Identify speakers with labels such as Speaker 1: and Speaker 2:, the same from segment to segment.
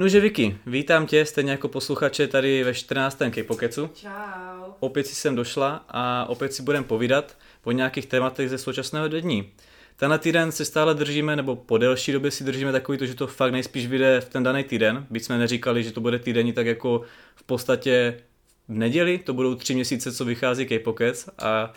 Speaker 1: Nože Vicky, vítám tě stejně jako posluchače tady ve 14. K-Pokecu.
Speaker 2: Čau.
Speaker 1: Opět si sem došla a opět si budeme povídat o nějakých tématech ze současného dní. Tenhle týden si stále držíme, nebo po delší době si držíme takový to, že to fakt nejspíš vyjde v ten daný týden. Byť jsme neříkali, že to bude týdenní, tak jako v podstatě v neděli, to budou tři měsíce, co vychází K-Pockets a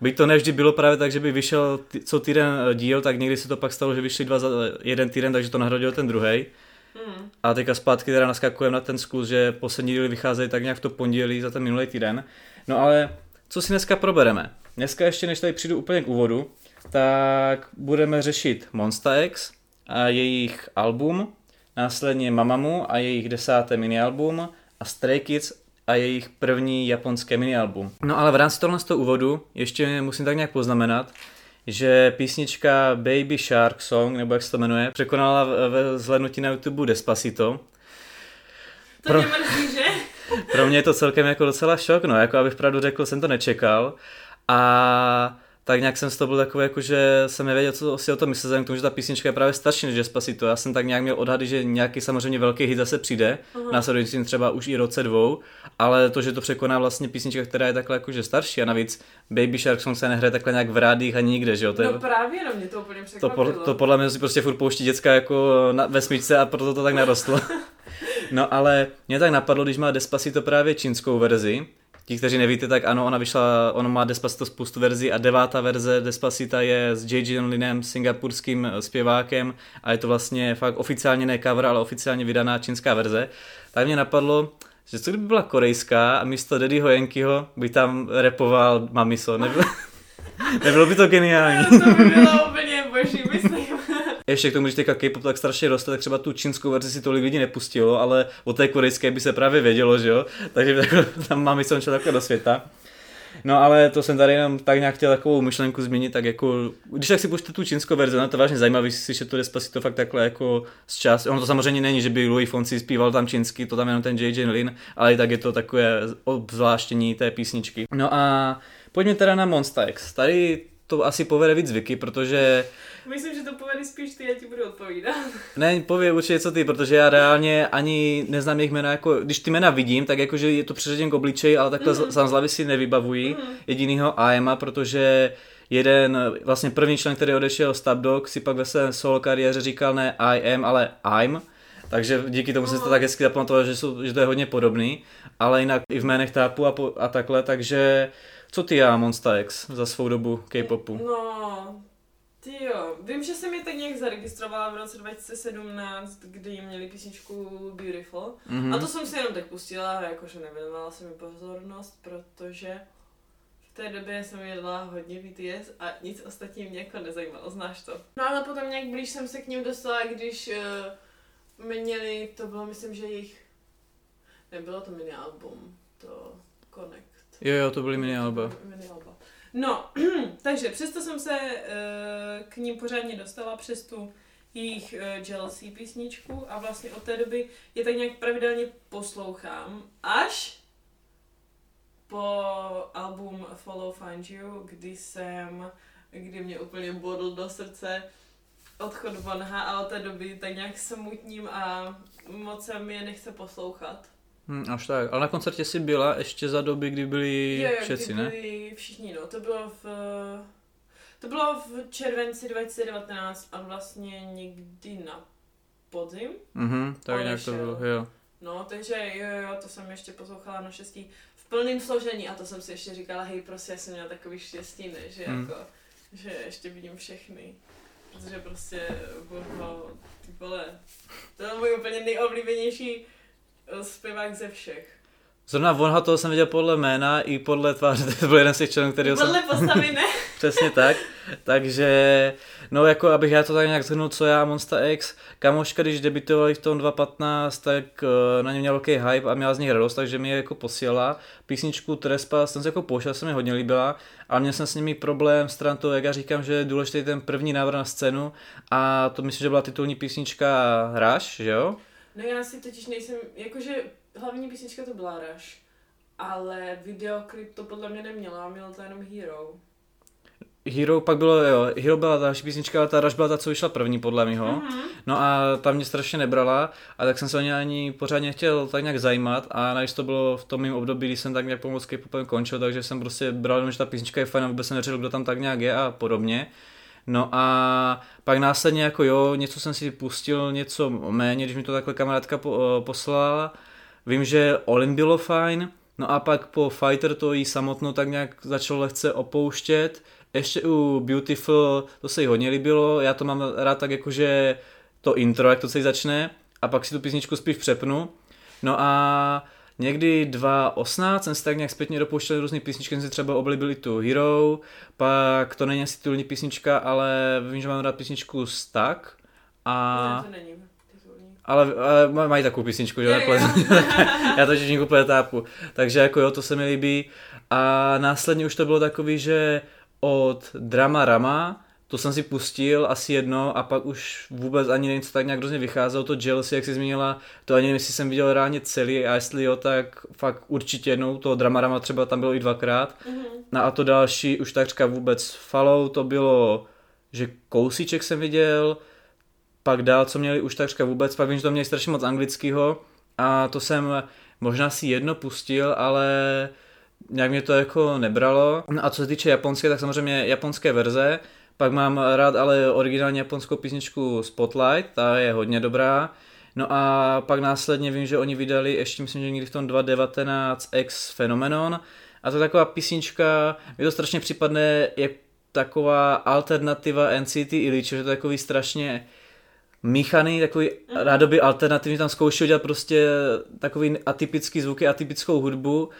Speaker 1: byť to nevždy bylo právě tak, že by vyšel co týden díl, tak někdy se to pak stalo, že vyšly dva za jeden týden, takže to nahradil ten druhý.
Speaker 2: Hmm.
Speaker 1: A teďka zpátky teda naskakujeme na ten sklus, že poslední díly vycházejí tak nějak v to pondělí za ten minulý týden. No ale co si dneska probereme? Dneska ještě než tady přijdu úplně k úvodu, tak budeme řešit Monsta X a jejich album, následně Mamamu a jejich desáté minialbum a Stray Kids a jejich první japonské minialbum. No ale v rámci tohle z toho úvodu ještě musím tak nějak poznamenat, že písnička Baby Shark Song, nebo jak se to jmenuje, překonala ve zhlednutí na YouTube Despacito.
Speaker 2: To
Speaker 1: Pro-
Speaker 2: tě mrzí, že?
Speaker 1: Pro mě je to celkem jako docela šok, no, jako abych pravdu řekl, jsem to nečekal. A tak nějak jsem z toho byl takový, jako že jsem nevěděl, co si o tom myslel, k tomu, že ta písnička je právě starší než Despacito. Já jsem tak nějak měl odhady, že nějaký samozřejmě velký hit zase přijde,
Speaker 2: Aha.
Speaker 1: následujícím třeba už i roce dvou, ale to, že to překoná vlastně písnička, která je takhle jakože starší a navíc Baby Shark Song se nehraje takhle nějak v rádích ani nikde, že jo? To je,
Speaker 2: No právě, no mě to úplně
Speaker 1: to, po, to podle mě si prostě furt pouští děcka jako na, ve smyčce a proto to tak narostlo. No ale mě tak napadlo, když má Despacito právě čínskou verzi, Ti, kteří nevíte, tak ano, ona vyšla, ono má Despacito spoustu verzí a devátá verze Despacita je s J.J. Linem, singapurským zpěvákem a je to vlastně fakt oficiálně ne cover, ale oficiálně vydaná čínská verze. Tak mě napadlo, že co kdyby byla korejská a místo Daddyho Yankeeho by tam repoval Mamiso. Nebylo, nebylo by to geniální.
Speaker 2: to by bylo úplně boží, myslím.
Speaker 1: Ještě k tomu, když teďka K-pop tak strašně roste, tak třeba tu čínskou verzi si tolik lidí nepustilo, ale o té korejské by se právě vědělo, že jo? Takže tam máme co takhle do světa. No ale to jsem tady jenom tak nějak chtěl takovou myšlenku zmínit, tak jako, když tak si pustíte tu čínskou verzi, no to vážně zajímavý si že to Despacito fakt takhle jako z čas. Ono to samozřejmě není, že by Louis Fonsi zpíval tam čínsky, to tam jenom ten J.J. Lin, ale i tak je to takové obzvláštění té písničky. No a pojďme teda na Monsta X. Tady to asi povede víc Vicky, protože
Speaker 2: Myslím, že to povede spíš ty, já ti budu odpovídat.
Speaker 1: ne, pově určitě co ty, protože já reálně ani neznám jejich jména, jako, když ty jména vidím, tak jakože je to přeřaděn k obličeji, ale takhle mm. sám z hlavy si nevybavuji
Speaker 2: Mhm.
Speaker 1: jedinýho AMA, protože jeden, vlastně první člen, který odešel z Top Dog, si pak ve své solo kariéře říkal ne I am, ale I'm, takže díky tomu jsem to tak hezky zapamatoval, že, jsou, že to je hodně podobný, ale jinak i v jménech tápu a, po, a takhle, takže co ty já, Monsta X, za svou dobu K-popu?
Speaker 2: No, ty jo. Vím, že jsem je tak nějak zaregistrovala v roce 2017, kdy měli písničku Beautiful.
Speaker 1: Mhm.
Speaker 2: A to jsem si jenom tak pustila, jakože nevěnovala jsem mi pozornost, protože v té době jsem jedla hodně BTS a nic ostatní mě jako nezajímalo, znáš to. No ale potom nějak blíž jsem se k ním dostala, když uh, měli, to bylo myslím, že jejich, nebylo to mini album, to Connect.
Speaker 1: Jo, jo, to byly mini alba.
Speaker 2: No, takže přesto jsem se uh, k ním pořádně dostala přes tu jejich uh, Jealousy písničku a vlastně od té doby je tak nějak pravidelně poslouchám, až po album Follow Find You, kdy jsem, kdy mě úplně bodl do srdce odchod Vonha a od té doby tak nějak smutním a moc se mi je nechce poslouchat.
Speaker 1: Hm, až tak, ale na koncertě si byla ještě za doby, kdy byli
Speaker 2: Jo, jo,
Speaker 1: všetci,
Speaker 2: kdy
Speaker 1: ne?
Speaker 2: byli všichni, no. To bylo v... To bylo v červenci 2019 a vlastně někdy na podzim.
Speaker 1: Mhm, tak nějak to bylo, jo.
Speaker 2: No, takže jo, jo, to jsem ještě poslouchala na šestí v plném složení a to jsem si ještě říkala, hej, prostě já jsem měla takový štěstí, ne, že
Speaker 1: Hmm.
Speaker 2: jako, že ještě vidím všechny. Protože prostě, boho, ty vole, to je můj úplně nejoblíbenější zpěvák ze všech.
Speaker 1: Zrovna Vonha toho jsem viděl podle jména i podle tváře, to byl jeden z těch členů, který jsem...
Speaker 2: Podle postavy ne.
Speaker 1: Přesně tak. Takže, no jako abych já to tak nějak zhrnul, co já a Monsta X, kamoška, když debitovali v tom 2015, tak eh, na ně měl velký hype a měla z nich radost, takže mi je jako posílala. Písničku Trespass jsem se jako pouštěl, se mi hodně líbila, ale měl jsem s nimi problém stran toho, jak já říkám, že je důležitý ten první návrat na scénu a to myslím, že byla titulní písnička Rush, že jo?
Speaker 2: No já si totiž nejsem, jakože hlavní písnička to byla Rush, ale videoklip to podle mě neměla, měl to jenom Hero.
Speaker 1: Hero pak bylo, jo, Hero byla ta písnička, ale ta Rush byla ta, co vyšla první podle mého.
Speaker 2: Mhm.
Speaker 1: No a ta mě strašně nebrala a tak jsem se o ně ani pořádně chtěl tak nějak zajímat a navíc to bylo v tom mém období, kdy jsem tak nějak pomoc K-popem končil, takže jsem prostě bral jenom, že ta písnička je fajn a vůbec jsem neřekl, kdo tam tak nějak je a podobně. No a pak následně jako jo, něco jsem si pustil, něco méně, když mi to takhle kamarádka po, poslala. Vím, že Olin bylo fajn, no a pak po Fighter to jí samotnou tak nějak začalo lehce opouštět. Ještě u Beautiful to se jí hodně líbilo, já to mám rád tak jakože to intro, jak to celý začne a pak si tu písničku spíš přepnu. No a někdy 2018 jsem si tak nějak zpětně dopouštěl různé písničky, jsem si třeba oblíbil i tu Hero, pak to není asi titulní písnička, ale vím, že mám rád písničku Stuck. A...
Speaker 2: Ne, to není.
Speaker 1: Ale, ale mají takovou písničku, že
Speaker 2: jo.
Speaker 1: Já to všichni úplně tápu. Takže jako jo, to se mi líbí. A následně už to bylo takový, že od Drama Rama, to jsem si pustil asi jedno a pak už vůbec ani nevím, co tak nějak hrozně vycházelo. To Jealousy, jak jsi zmínila, to ani nevím, jestli jsem viděl reálně celý a jestli jo, tak fakt určitě jednou. To Drama Rama třeba tam bylo i dvakrát.
Speaker 2: Mhm.
Speaker 1: No a to další už takřka vůbec Follow, to bylo, že kousíček jsem viděl, pak dál, co měli už takřka vůbec, pak vím, že to měli strašně moc anglického a to jsem možná si jedno pustil, ale nějak mě to jako nebralo. No a co se týče japonské, tak samozřejmě japonské verze, pak mám rád ale originální japonskou písničku Spotlight, ta je hodně dobrá. No a pak následně vím, že oni vydali ještě myslím, že někdy v tom 2019 X Phenomenon a to je taková písnička, mi to strašně připadne jak taková alternativa NCT Illy, což je takový strašně míchaný, takový
Speaker 2: Mhm.
Speaker 1: rádoby alternativní, tam zkoušel dělat prostě takový atypický zvuky, atypickou hudbu.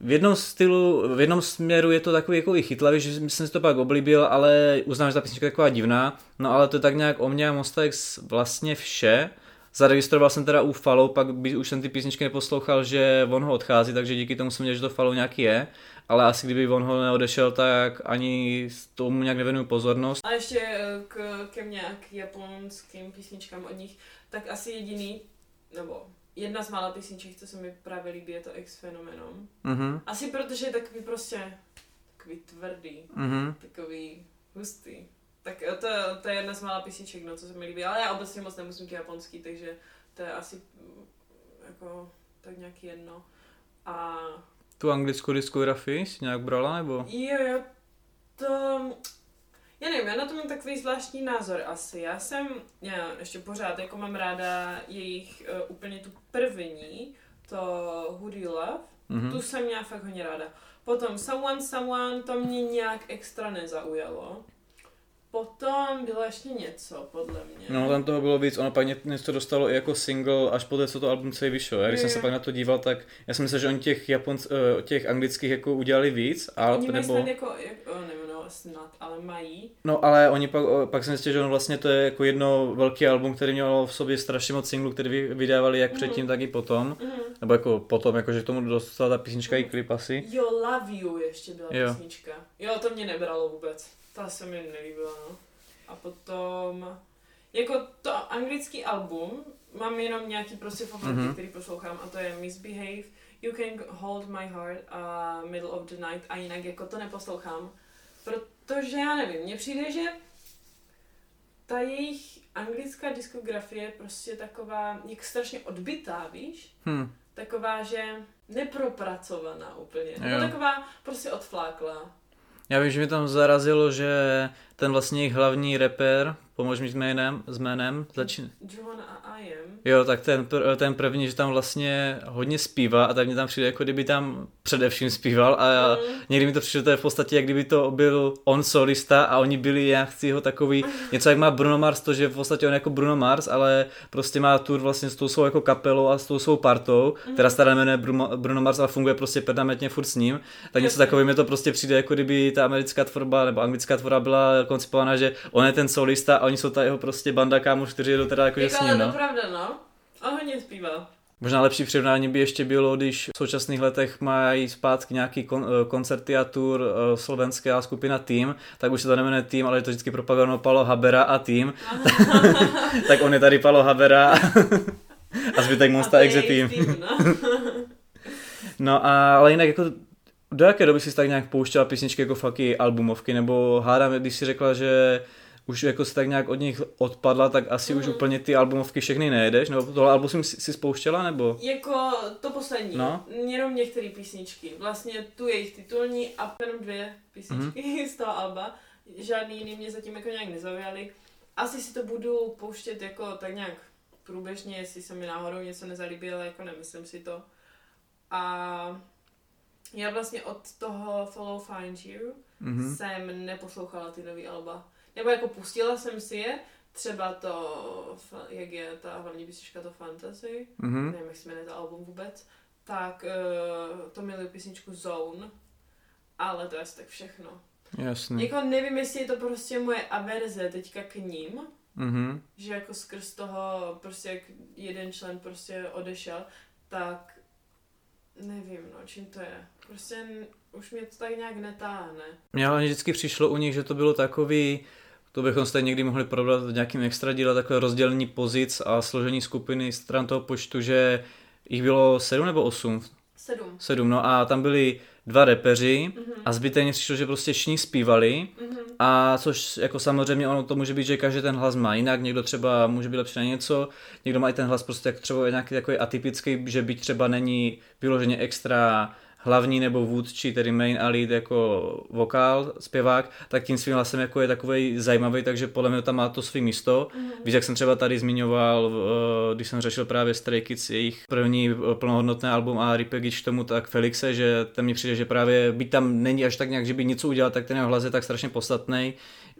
Speaker 1: V jednom stylu, v jednom směru je to takový jako chytlavý, že jsem si to pak oblíbil, ale uznám, že ta písnička je taková divná, no ale to je tak nějak o mě a Monstex vlastně vše. Zaregistroval jsem teda u Follow, pak by už jsem ty písničky neposlouchal, že on ho odchází, takže díky tomu jsem věděl, že to Follow nějaký je, ale asi kdyby on ho neodešel, tak ani tomu nějak nevěnuju pozornost.
Speaker 2: A ještě eh, k, k japonským písničkám od nich, tak asi jediný, nebo jedna z mála písniček, co se mi právě líbí, je to X Phenomenon.
Speaker 1: Mhm,
Speaker 2: Asi protože je takový prostě, takový tvrdý,
Speaker 1: mhm.
Speaker 2: takový hustý. Tak to, to je jedna z mála písniček, no, co se mi líbí, ale já obecně moc nemusím k japonský, takže to je asi mm, jako tak nějak jedno. A
Speaker 1: Tu anglickou diskografii jsi nějak brala, nebo?
Speaker 2: Jo, jo, to... Já nevím, já na to mám takový zvláštní názor asi. Já jsem, já ještě pořád, jako mám ráda jejich uh, úplně tu první, to Who Do You Love,
Speaker 1: Mhm.
Speaker 2: tu jsem měla fakt hodně ráda. Potom Someone Someone, to mě nějak extra nezaujalo. Potom bylo ještě něco, podle mě.
Speaker 1: No, tam toho bylo víc, ono pak ně- něco dostalo i jako single až poté, co to album celý vyšlo. Já když
Speaker 2: Jo,
Speaker 1: jsem se pak na to díval, tak já jsem myslel, že oni těch, Japonc, eh, těch anglických jako udělali víc, ale
Speaker 2: Oni
Speaker 1: nebo...
Speaker 2: snad jako, jak, oh, nevím, no, snad, ale mají.
Speaker 1: No ale oni pak, o, pak jsem zjistil, že on vlastně to je jako jedno velký album, který mělo v sobě strašně moc singlů, který vy- vydávali jak
Speaker 2: Mhm.
Speaker 1: předtím, tak i potom.
Speaker 2: Mhm.
Speaker 1: Nebo jako potom, jako že k tomu dostala ta písnička i klip asi.
Speaker 2: Jo, Love You ještě byla
Speaker 1: Jo.
Speaker 2: písnička. Jo, to mě nebralo vůbec. Ta se mi nelíbila, no. A potom, jako to anglický album, mám jenom nějaký prostě favority,
Speaker 1: Mhm.
Speaker 2: mm-hmm. který poslouchám a to je Misbehave, You Can Hold My Heart a Middle of the Night a jinak jako to neposlouchám, protože já nevím, mně přijde, že ta jejich anglická diskografie je prostě taková, jak strašně odbytá, víš?
Speaker 1: Hm.
Speaker 2: taková, že nepropracovaná úplně.
Speaker 1: Jo.
Speaker 2: Nebo taková prostě odfláklá.
Speaker 1: Já vím, že mě tam zarazilo, že ten vlastně jejich hlavní rapper, pomož mi s jménem, s jménem, začín...
Speaker 2: Joanna a I am.
Speaker 1: Jo, tak ten, pr- ten první, že tam vlastně hodně zpívá a tak mě tam přijde, jako kdyby tam především zpíval a já,
Speaker 2: Mm.
Speaker 1: někdy mi to přišlo, to je v podstatě, jak kdyby to byl on solista a oni byli nějaký ho takový, něco jak má Bruno Mars, to, že v podstatě on jako Bruno Mars, ale prostě má tour vlastně s tou svou jako kapelou a s tou svou partou, která se teda jmenuje Bruno, Bruno Mars, ale funguje prostě permanentně furt s ním, tak něco takového mi to prostě přijde, jako kdyby ta americká tvorba nebo anglická tvorba byla koncipovaná, že on je ten solista a oni jsou ta jeho prostě banda kámoš, kteří jedou teda jakože
Speaker 2: Jako,
Speaker 1: s ním, no.
Speaker 2: Pravda, no. A hodně zpíval.
Speaker 1: Možná lepší přirovnání by ještě bylo, když v současných letech mají zpátky nějaký kon, eh, koncerty a tour eh, slovenská skupina Team, tak už se to nemenuje Team, ale je to vždycky propagando Palo Habera a Team. tak on je tady Palo Habera a zbytek Monsta Exe Team.
Speaker 2: tým, no.
Speaker 1: No a, ale jinak jako do jaké doby jsi tak nějak pouštěla písničky jako fakt i albumovky, nebo hádám, když si řekla, že už jako se tak nějak od nich odpadla, tak asi mm. už úplně ty albumovky všechny nejedeš, nebo tohle album si, si spouštěla, nebo?
Speaker 2: Jako to poslední, no? jenom některé písničky, vlastně tu jejich titulní a jenom dvě písničky mm. z toho alba, žádný jiný mě zatím jako nějak nezaujaly. Asi si to budu pouštět jako tak nějak průběžně, jestli se mi náhodou něco nezalíbilo, jako nemyslím si to. A já vlastně od toho Follow Find You mm-hmm. jsem neposlouchala ty nový alba. Nebo jako pustila jsem si je, třeba to, jak je ta hlavní písnička to Fantasy, mm-hmm. nevím, jak se jmenuje to album vůbec, tak uh, to miluji písničku Zone, ale to je asi tak všechno.
Speaker 1: Jasně.
Speaker 2: Jako nevím, jestli je to prostě moje averze teďka k ním, mm-hmm. že jako skrz toho prostě jak jeden člen prostě odešel, tak nevím, no, čím to je. Prostě už mě to tak nějak netáhne.
Speaker 1: Mně ale vždycky přišlo u nich, že to bylo takový, to bychom se někdy mohli probrat v nějakým extra díle, takové rozdělení pozic a složení skupiny stran toho počtu, že jich bylo sedm nebo osm?
Speaker 2: Sedm.
Speaker 1: Sedm, no a tam byli dva repeři mm-hmm. a zbytejně přišlo, že prostě všichni zpívali mm-hmm. a což jako samozřejmě ono to může být, že každý ten hlas má jinak, někdo třeba může být lepší na něco, někdo má i ten hlas prostě jak třeba nějaký takový atypický, že byť třeba není vyloženě extra hlavní nebo vůdčí, tedy main a lead jako vokál, zpěvák, tak tím svým hlasem jako je takový zajímavý, takže podle mě tam má to svý místo. Mm-hmm. Víš, jak jsem třeba tady zmiňoval, eh, když jsem řešil právě Stray Kids, jejich první eh, plnohodnotné album a Ripegič tomu, tak Felixe, že tam mi přijde, že právě byť tam není až tak nějak, že by něco udělal, tak ten jeho hlas je tak strašně podstatný,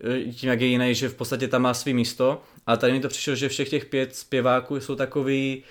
Speaker 1: eh, tím jak je jiný, že v podstatě tam má svý místo. A tady mi to přišlo, že všech těch pět zpěváků jsou takový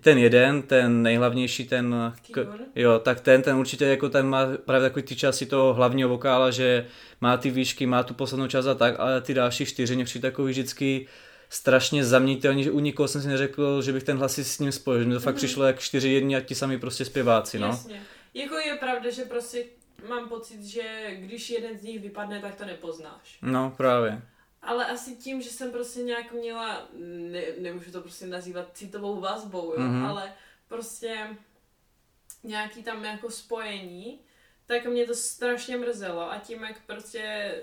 Speaker 1: ten jeden, ten nejhlavnější, ten, k, jo, tak ten, ten určitě jako ten má právě takový ty časy toho hlavního vokála, že má ty výšky, má tu poslednou část a tak, ale ty další čtyři mě přijde takový vždycky strašně zaměnitelný, že u nikoho jsem si neřekl, že bych ten hlas s ním spojil, že mi to mm-hmm. fakt mhm. přišlo jak čtyři jedni a ti sami prostě zpěváci, no.
Speaker 2: Jasně. Jako je pravda, že prostě mám pocit, že když jeden z nich vypadne, tak to nepoznáš.
Speaker 1: No, právě
Speaker 2: ale asi tím, že jsem prostě nějak měla, ne, nemůžu to prostě nazývat citovou vazbou, jo, mm-hmm. ale prostě nějaký tam jako spojení, tak mě to strašně mrzelo. A tím, jak prostě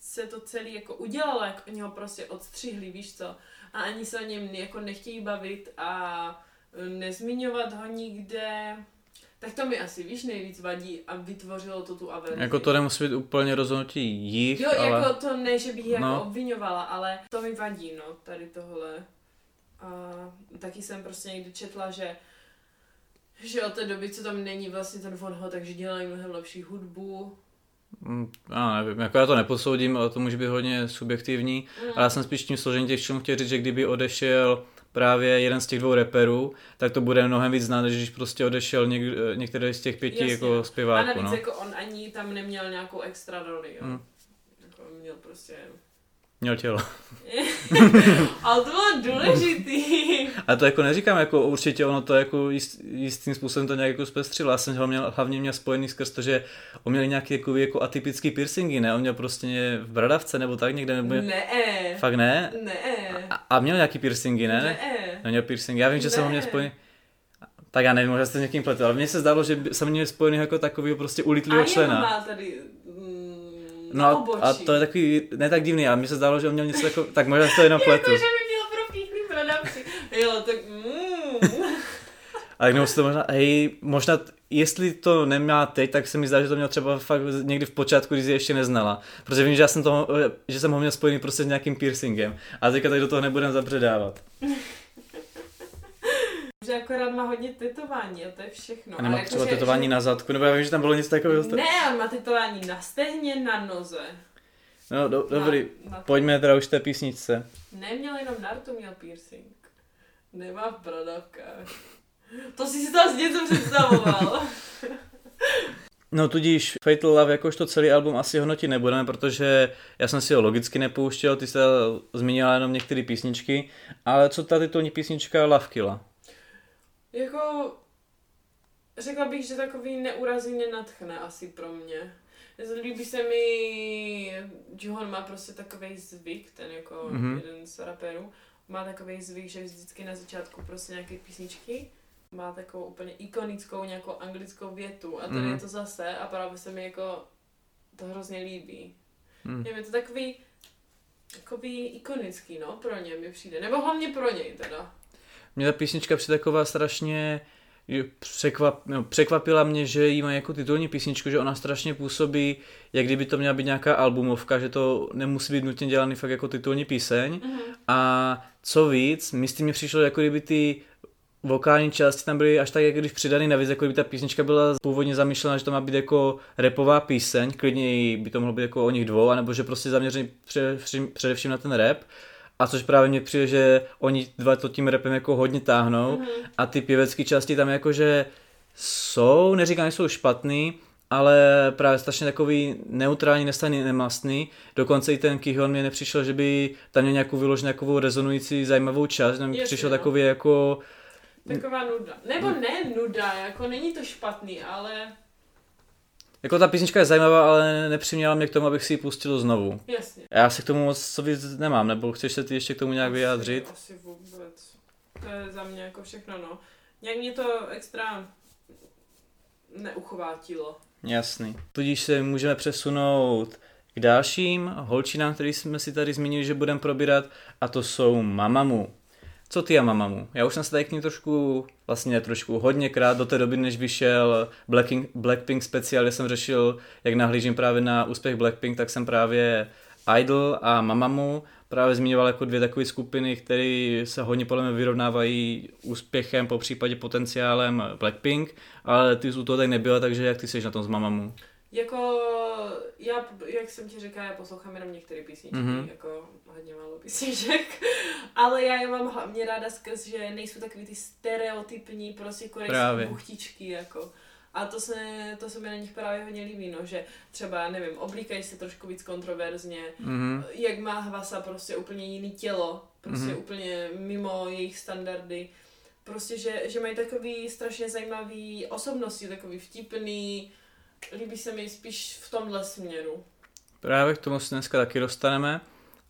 Speaker 2: se to celé jako udělalo, jak oni ho prostě odstřihli, víš co, a ani se o něm jako nechtějí bavit a nezmiňovat ho nikde, tak to mi asi, víš, nejvíc vadí a vytvořilo to tu averzi.
Speaker 1: Jako to nemusí být úplně rozhodnutí jich,
Speaker 2: Jo, ale... jako to ne, že bych jako no. obvinovala, ale to mi vadí, no, tady tohle. A taky jsem prostě někdy četla, že že od té doby, co tam není vlastně ten Vonho, takže dělají mnohem lepší hudbu.
Speaker 1: Mm, já nevím, jako já to neposoudím, ale to může být hodně subjektivní. Mm. Ale já jsem spíš tím složení těch chtěl říct, že kdyby odešel právě jeden z těch dvou reperů, tak to bude mnohem víc znát, než když prostě odešel něk, některý z těch pěti Jasně. jako zpěváků. A
Speaker 2: navíc
Speaker 1: no.
Speaker 2: jako on ani tam neměl nějakou extra roli, jo. Hmm. Jako měl prostě...
Speaker 1: Měl tělo.
Speaker 2: Ale to bylo důležitý.
Speaker 1: A to jako neříkám, jako určitě ono to jako jist, jistým způsobem to nějak jako zpestřilo. Já jsem ho měl, hlavně měl spojený skrz to, že on měl nějaký jako, jako atypický piercingy, ne? On měl prostě v bradavce nebo tak někde. Nebo...
Speaker 2: Ne.
Speaker 1: Fakt ne?
Speaker 2: Ne.
Speaker 1: A, a měl nějaký piercingy, ne?
Speaker 2: Ne.
Speaker 1: Neměl piercingy. Já vím, že ne. jsem ho měl spojený. Tak já nevím, možná jste někým pletu, ale mně se zdálo, že jsem měl spojený jako takového prostě ulitlého člena.
Speaker 2: A má tady
Speaker 1: No a, a to je takový, ne tak divný, ale mi se zdálo, že on měl něco jako, tak možná to jenom pletu.
Speaker 2: jako, že by měl propíchlý bradavky. Jo, tak mm.
Speaker 1: Ale nebo to možná, hej, možná, jestli to nemá teď, tak se mi zdá, že to měl třeba fakt někdy v počátku, když ještě neznala. Protože vím, že já jsem, toho, že jsem ho měl spojený prostě s nějakým piercingem. A teďka tady do toho nebudem zapředávat.
Speaker 2: Že akorát má hodně tetování a to je všechno.
Speaker 1: A nemá jako, třeba že, tetování že... na zadku, nebo já vím, že tam bylo něco takového.
Speaker 2: Ne, on má tetování na stehně, na noze.
Speaker 1: No, do, dobrý, na, na pojďme teda už té písničce.
Speaker 2: Neměl jenom Naruto, měl piercing. Nemá v bradavkách. To si si tam něco představoval.
Speaker 1: No tudíž Fatal Love jakožto celý album asi hodnotit nebudeme, protože já jsem si ho logicky nepouštěl, ty jsi zmínila jenom některé písničky, ale co ta titulní písnička Love Killa?
Speaker 2: Jako, řekla bych, že takový neurazí nenatchne asi pro mě. Líbí se mi, John má prostě takový zvyk, ten jako mm-hmm. jeden z raperů, má takový zvyk, že vždycky na začátku prostě nějaké písničky má takovou úplně ikonickou nějakou anglickou větu a tady
Speaker 1: Mhm.
Speaker 2: je to zase a právě se mi jako to hrozně líbí.
Speaker 1: Hmm.
Speaker 2: Je mi to takový takový ikonický, no, pro ně mi přijde. Nebo hlavně pro něj teda.
Speaker 1: Mě ta písnička přijde taková strašně překvap, no, překvapila mě, že jí má jako titulní písničku, že ona strašně působí, jak kdyby to měla být nějaká albumovka, že to nemusí být nutně dělaný fakt jako titulní píseň.
Speaker 2: Mhm.
Speaker 1: A co víc, mi s tím mi přišlo, jako kdyby ty vokální části tam byly až tak, jak když přidaný navíc, jako kdyby ta písnička byla původně zamýšlená, že to má být jako repová píseň, klidně by to mohlo být jako o nich dvou, anebo že prostě zaměřený především, především na ten rap. A což právě mně přijde, že oni dva to tím rapem jako hodně táhnou
Speaker 2: Mhm.
Speaker 1: a ty pěvecké části tam jakože jsou, neříkám, že jsou špatný, ale právě strašně takový neutrální, nestaný, nemastný. Dokonce i ten Kihon mě nepřišel, že by tam měl nějakou vyloženou nějakou rezonující zajímavou část,
Speaker 2: Jasně,
Speaker 1: přišel
Speaker 2: no.
Speaker 1: takový jako,
Speaker 2: Taková nuda. Nebo ne nuda, jako není to špatný, ale
Speaker 1: jako ta písnička je zajímavá, ale nepřiměla mě k tomu, abych si ji pustil znovu.
Speaker 2: jasně.
Speaker 1: Já se k tomu moc co víc nemám, nebo chceš se ty ještě k tomu nějak vyjádřit?
Speaker 2: Asi, asi vůbec. To je za mě jako všechno, no. Nějak mě to extra neuchvátilo.
Speaker 1: Jasný. Tudíž se můžeme přesunout k dalším holčinám, který jsme si tady zmínili, že budeme probírat, a to jsou Mamamu. Co ty a Mamamu? Já už jsem se tady k ní trošku, vlastně trošku hodněkrát do té doby, než vyšel Blackpink, Blackpink speciál, jsem řešil, jak nahlížím právě na úspěch Blackpink, tak jsem právě Idol a Mamamu právě zmiňoval jako dvě takové skupiny, které se hodně podle mě vyrovnávají úspěchem, po případě potenciálem Blackpink, ale ty jsi u toho tak nebyla, takže jak ty jsi na tom s Mamamu?
Speaker 2: Jako, já, jak jsem ti říkala, já poslouchám jenom některé písničky,
Speaker 1: Mhm.
Speaker 2: mm-hmm. jako hodně málo písniček, ale já je mám hlavně ráda skrz, že nejsou takový ty stereotypní prostě korejské buchtičky, jako. A to se, to se mi na nich právě hodně líbí, no, že třeba, nevím, oblíkají se trošku víc kontroverzně,
Speaker 1: Mhm.
Speaker 2: jak má Hvasa prostě úplně jiný tělo, prostě
Speaker 1: Mhm.
Speaker 2: mm-hmm. úplně mimo jejich standardy. Prostě, že, že mají takový strašně zajímavý osobnosti, takový vtipný, líbí se mi spíš v tomhle směru.
Speaker 1: Právě k tomu se dneska taky dostaneme.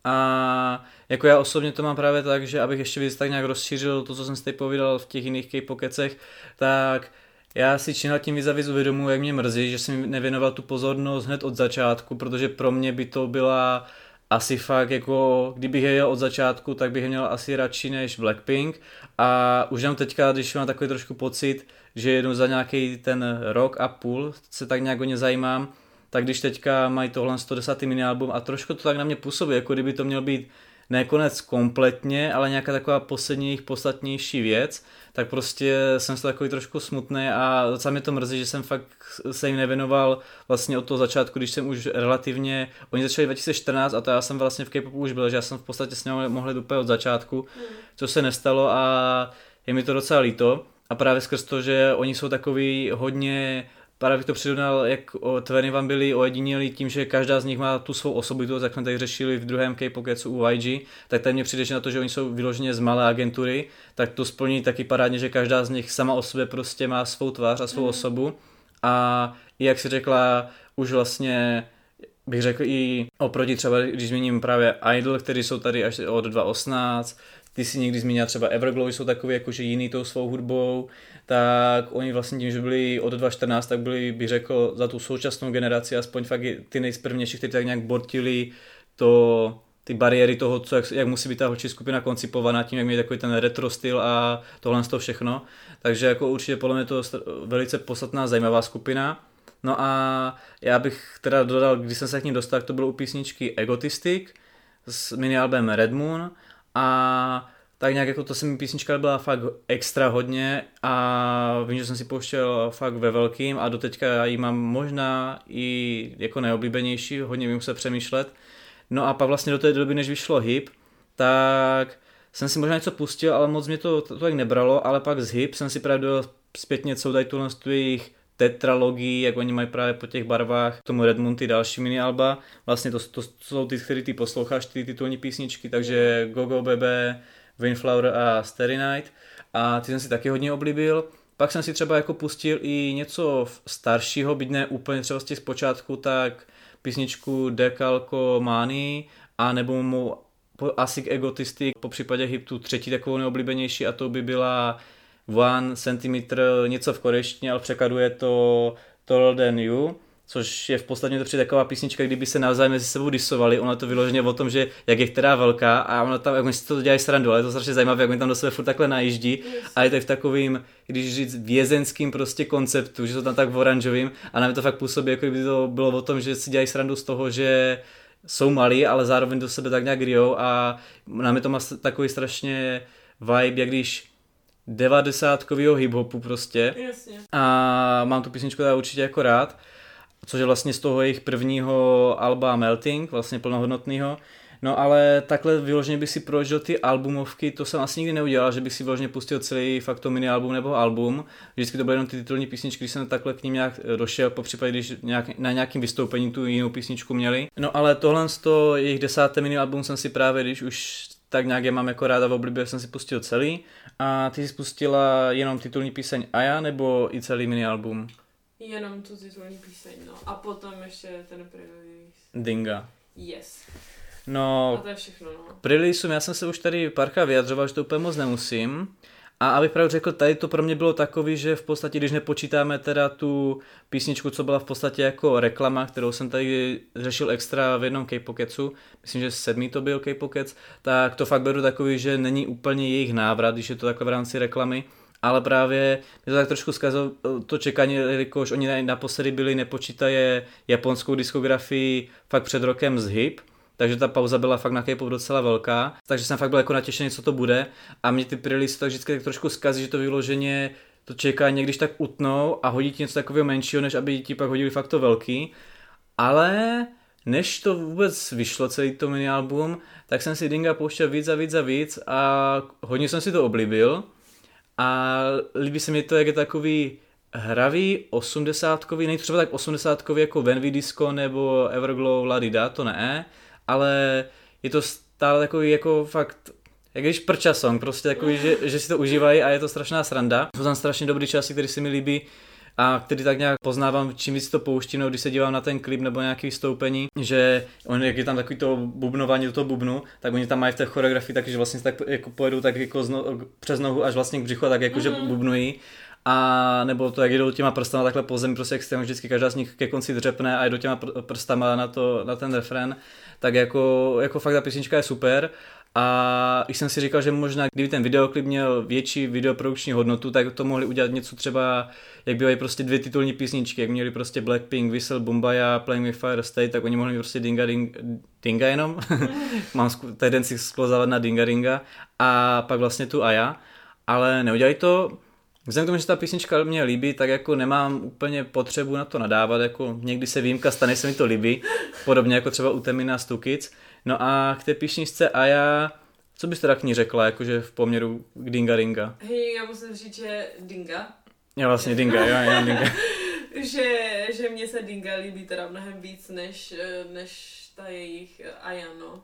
Speaker 1: A jako já osobně to mám právě tak, že abych ještě víc tak nějak rozšířil to, co jsem si tady povídal v těch jiných K-pokecech, tak já si čím tím víc a víc uvědomuji, jak mě mrzí, že jsem nevěnoval tu pozornost hned od začátku, protože pro mě by to byla asi fakt jako, kdybych je jel od začátku, tak bych je měl asi radši než Blackpink a už jenom teďka, když mám takový trošku pocit, že jedu za nějaký ten rok a půl, se tak nějak o ně zajímám, tak když teďka mají tohle 110. minialbum a trošku to tak na mě působí, jako kdyby to měl být ne konec kompletně, ale nějaká taková poslední jejich podstatnější věc, tak prostě jsem se takový trošku smutný a docela mě to mrzí, že jsem fakt se jim nevěnoval vlastně od toho začátku, když jsem už relativně, oni začali 2014 a to já jsem vlastně v K-popu už byl, že já jsem v podstatě s nimi mohl jít úplně od začátku, co se nestalo a je mi to docela líto a právě skrz to, že oni jsou takový hodně Právě bych to přirovnal, jak Twenty One byli ojedinělí tím, že každá z nich má tu svou osobitu, jak jsme tady řešili v druhém K-Pokecu u YG, tak tady mě přijde, že na to, že oni jsou vyloženě z malé agentury, tak to splní taky parádně, že každá z nich sama o sobě prostě má svou tvář a svou
Speaker 2: Mhm.
Speaker 1: osobu. A jak si řekla, už vlastně bych řekl i oproti třeba, když zmíním právě Idol, kteří jsou tady až od 2018, ty si někdy zmínila třeba Everglow, jsou takový jakože jiný tou svou hudbou, tak oni vlastně tím, že byli od 2014, tak byli, bych řekl, za tu současnou generaci, aspoň fakt ty nejsprvnější, kteří tak nějak bortili to, ty bariéry toho, co, jak, jak musí být ta holčí skupina koncipovaná, tím, jak měli takový ten retro styl a tohle z toho všechno. Takže jako určitě podle mě to velice podstatná, zajímavá skupina. No a já bych teda dodal, když jsem se k ní dostal, to bylo u písničky Egotistic s minialbem Red Moon a tak nějak jako to se mi písnička byla fakt extra hodně a vím, že jsem si pouštěl fakt ve velkým a doteďka ji mám možná i jako nejoblíbenější, hodně vím se přemýšlet. No a pak vlastně do té doby, než vyšlo HIP, tak jsem si možná něco pustil, ale moc mě to, to tak nebralo, ale pak z HIP jsem si právě zpětně celou tady tu jejich tetralogii, jak oni mají právě po těch barvách, k tomu Redmond ty další mini alba. Vlastně to, to, jsou ty, které ty posloucháš, ty titulní písničky, takže Go Go Bebe, Windflower a Starry Night. A ty jsem si taky hodně oblíbil. Pak jsem si třeba jako pustil i něco staršího, byť ne úplně třeba z těch zpočátku, tak písničku Decalco Mani a nebo mu Asik Egotistic, po případě Hip tu třetí takovou neoblíbenější a to by byla one centimeter něco v korejštině, ale překladuje to taller than you což je v podstatě to přijde taková písnička, kdyby se navzájem mezi sebou disovali, ona to vyloženě o tom, že jak je která velká a ona tam, jak oni si to dělají srandu, ale je to strašně zajímavé, jak oni tam do sebe furt takhle najíždí. Yes. a je to v takovým, když říct, vězenským prostě konceptu, že to tam tak v oranžovým. A nám to fakt působí, jako kdyby to bylo o tom, že si dělají srandu z toho, že jsou malí, ale zároveň do sebe tak nějak grijou a nám je to má takový strašně vibe, jak když devadesátkovýho hiphopu prostě.
Speaker 2: Jasně.
Speaker 1: A mám tu písničku teda určitě jako rád což je vlastně z toho jejich prvního alba Melting, vlastně plnohodnotného. No ale takhle vyloženě bych si prožil ty albumovky, to jsem asi nikdy neudělal, že bych si vyloženě pustil celý fakt to mini album nebo album. Vždycky to byly jenom ty titulní písničky, když jsem takhle k ním nějak došel, po případě, když nějak, na nějakým vystoupení tu jinou písničku měli. No ale tohle z toho jejich desáté mini album jsem si právě, když už tak nějak je mám jako ráda v oblibě, jsem si pustil celý. A ty jsi spustila jenom titulní píseň Aya nebo i celý mini album?
Speaker 2: Jenom tu titulní píseň, no. A potom ještě ten pre-release.
Speaker 1: Dinga.
Speaker 2: Yes.
Speaker 1: No,
Speaker 2: A to je všechno, no.
Speaker 1: pre já jsem se už tady párkrát vyjadřoval, že to úplně moc nemusím. A abych pravdu řekl, tady to pro mě bylo takový, že v podstatě, když nepočítáme teda tu písničku, co byla v podstatě jako reklama, kterou jsem tady řešil extra v jednom K-Pocketsu, myslím, že sedmý to byl K-Pockets, tak to fakt beru takový, že není úplně jejich návrat, když je to takhle v rámci reklamy, ale právě mě to tak trošku zkazilo to čekání, jelikož oni naposledy byli nepočítaje japonskou diskografii fakt před rokem z HIP, takže ta pauza byla fakt na K-pop docela velká, takže jsem fakt byl jako natěšený, co to bude. A mě ty se tak vždycky tak trošku zkazí, že to vyloženě to čekání, když tak utnou a hodí ti něco takového menšího, než aby ti pak hodili fakt to velký, ale než to vůbec vyšlo celý to mini album, tak jsem si Dinga pouštěl víc a víc a víc a hodně jsem si to oblíbil. A líbí se mi to, jak je takový hravý, osmdesátkový, nejde třeba tak osmdesátkový jako Venvi Disco nebo Everglow Ladida, to ne, ale je to stále takový jako fakt jak když prča song, prostě takový, že, že si to užívají a je to strašná sranda. Jsou tam strašně dobrý časy, který se mi líbí a který tak nějak poznávám, čím víc to pouštím, no, když se dívám na ten klip nebo nějaký vystoupení, že on, jak je tam takový to bubnování do toho bubnu, tak oni tam mají v té choreografii taky, že vlastně tak jako pojedou tak jako zno, přes nohu až vlastně k břichu tak jako, mm-hmm. že mhm. bubnují a nebo to, jak jdou těma prstama takhle po zemi, prostě jak se vždycky každá z nich ke konci dřepne a jdou těma prstama na, to, na ten refren, tak jako, jako fakt ta písnička je super a když jsem si říkal, že možná kdyby ten videoklip měl větší videoprodukční hodnotu, tak to mohli udělat něco třeba, jak byly prostě dvě titulní písničky, jak měli prostě Blackpink, Whistle, Bombaya, Playing with Fire State, tak oni mohli prostě Dinga Ding, Dinga jenom. Mám tendenci sklozávat na Dinga Dinga. A pak vlastně tu Aya. Ale neudělali to, Vzhledem k tomu, že ta písnička mě líbí, tak jako nemám úplně potřebu na to nadávat, jako někdy se výjimka stane, se mi to líbí, podobně jako třeba u Temina Stukic. No a k té písničce a já, co bys teda k ní řekla, jakože v poměru k Dinga Ringa?
Speaker 2: Hej, já musím říct, že Dinga.
Speaker 1: Já vlastně Dinga, jo, já Dinga.
Speaker 2: že, že mě se Dinga líbí teda mnohem víc, než, než ta jejich Ayano.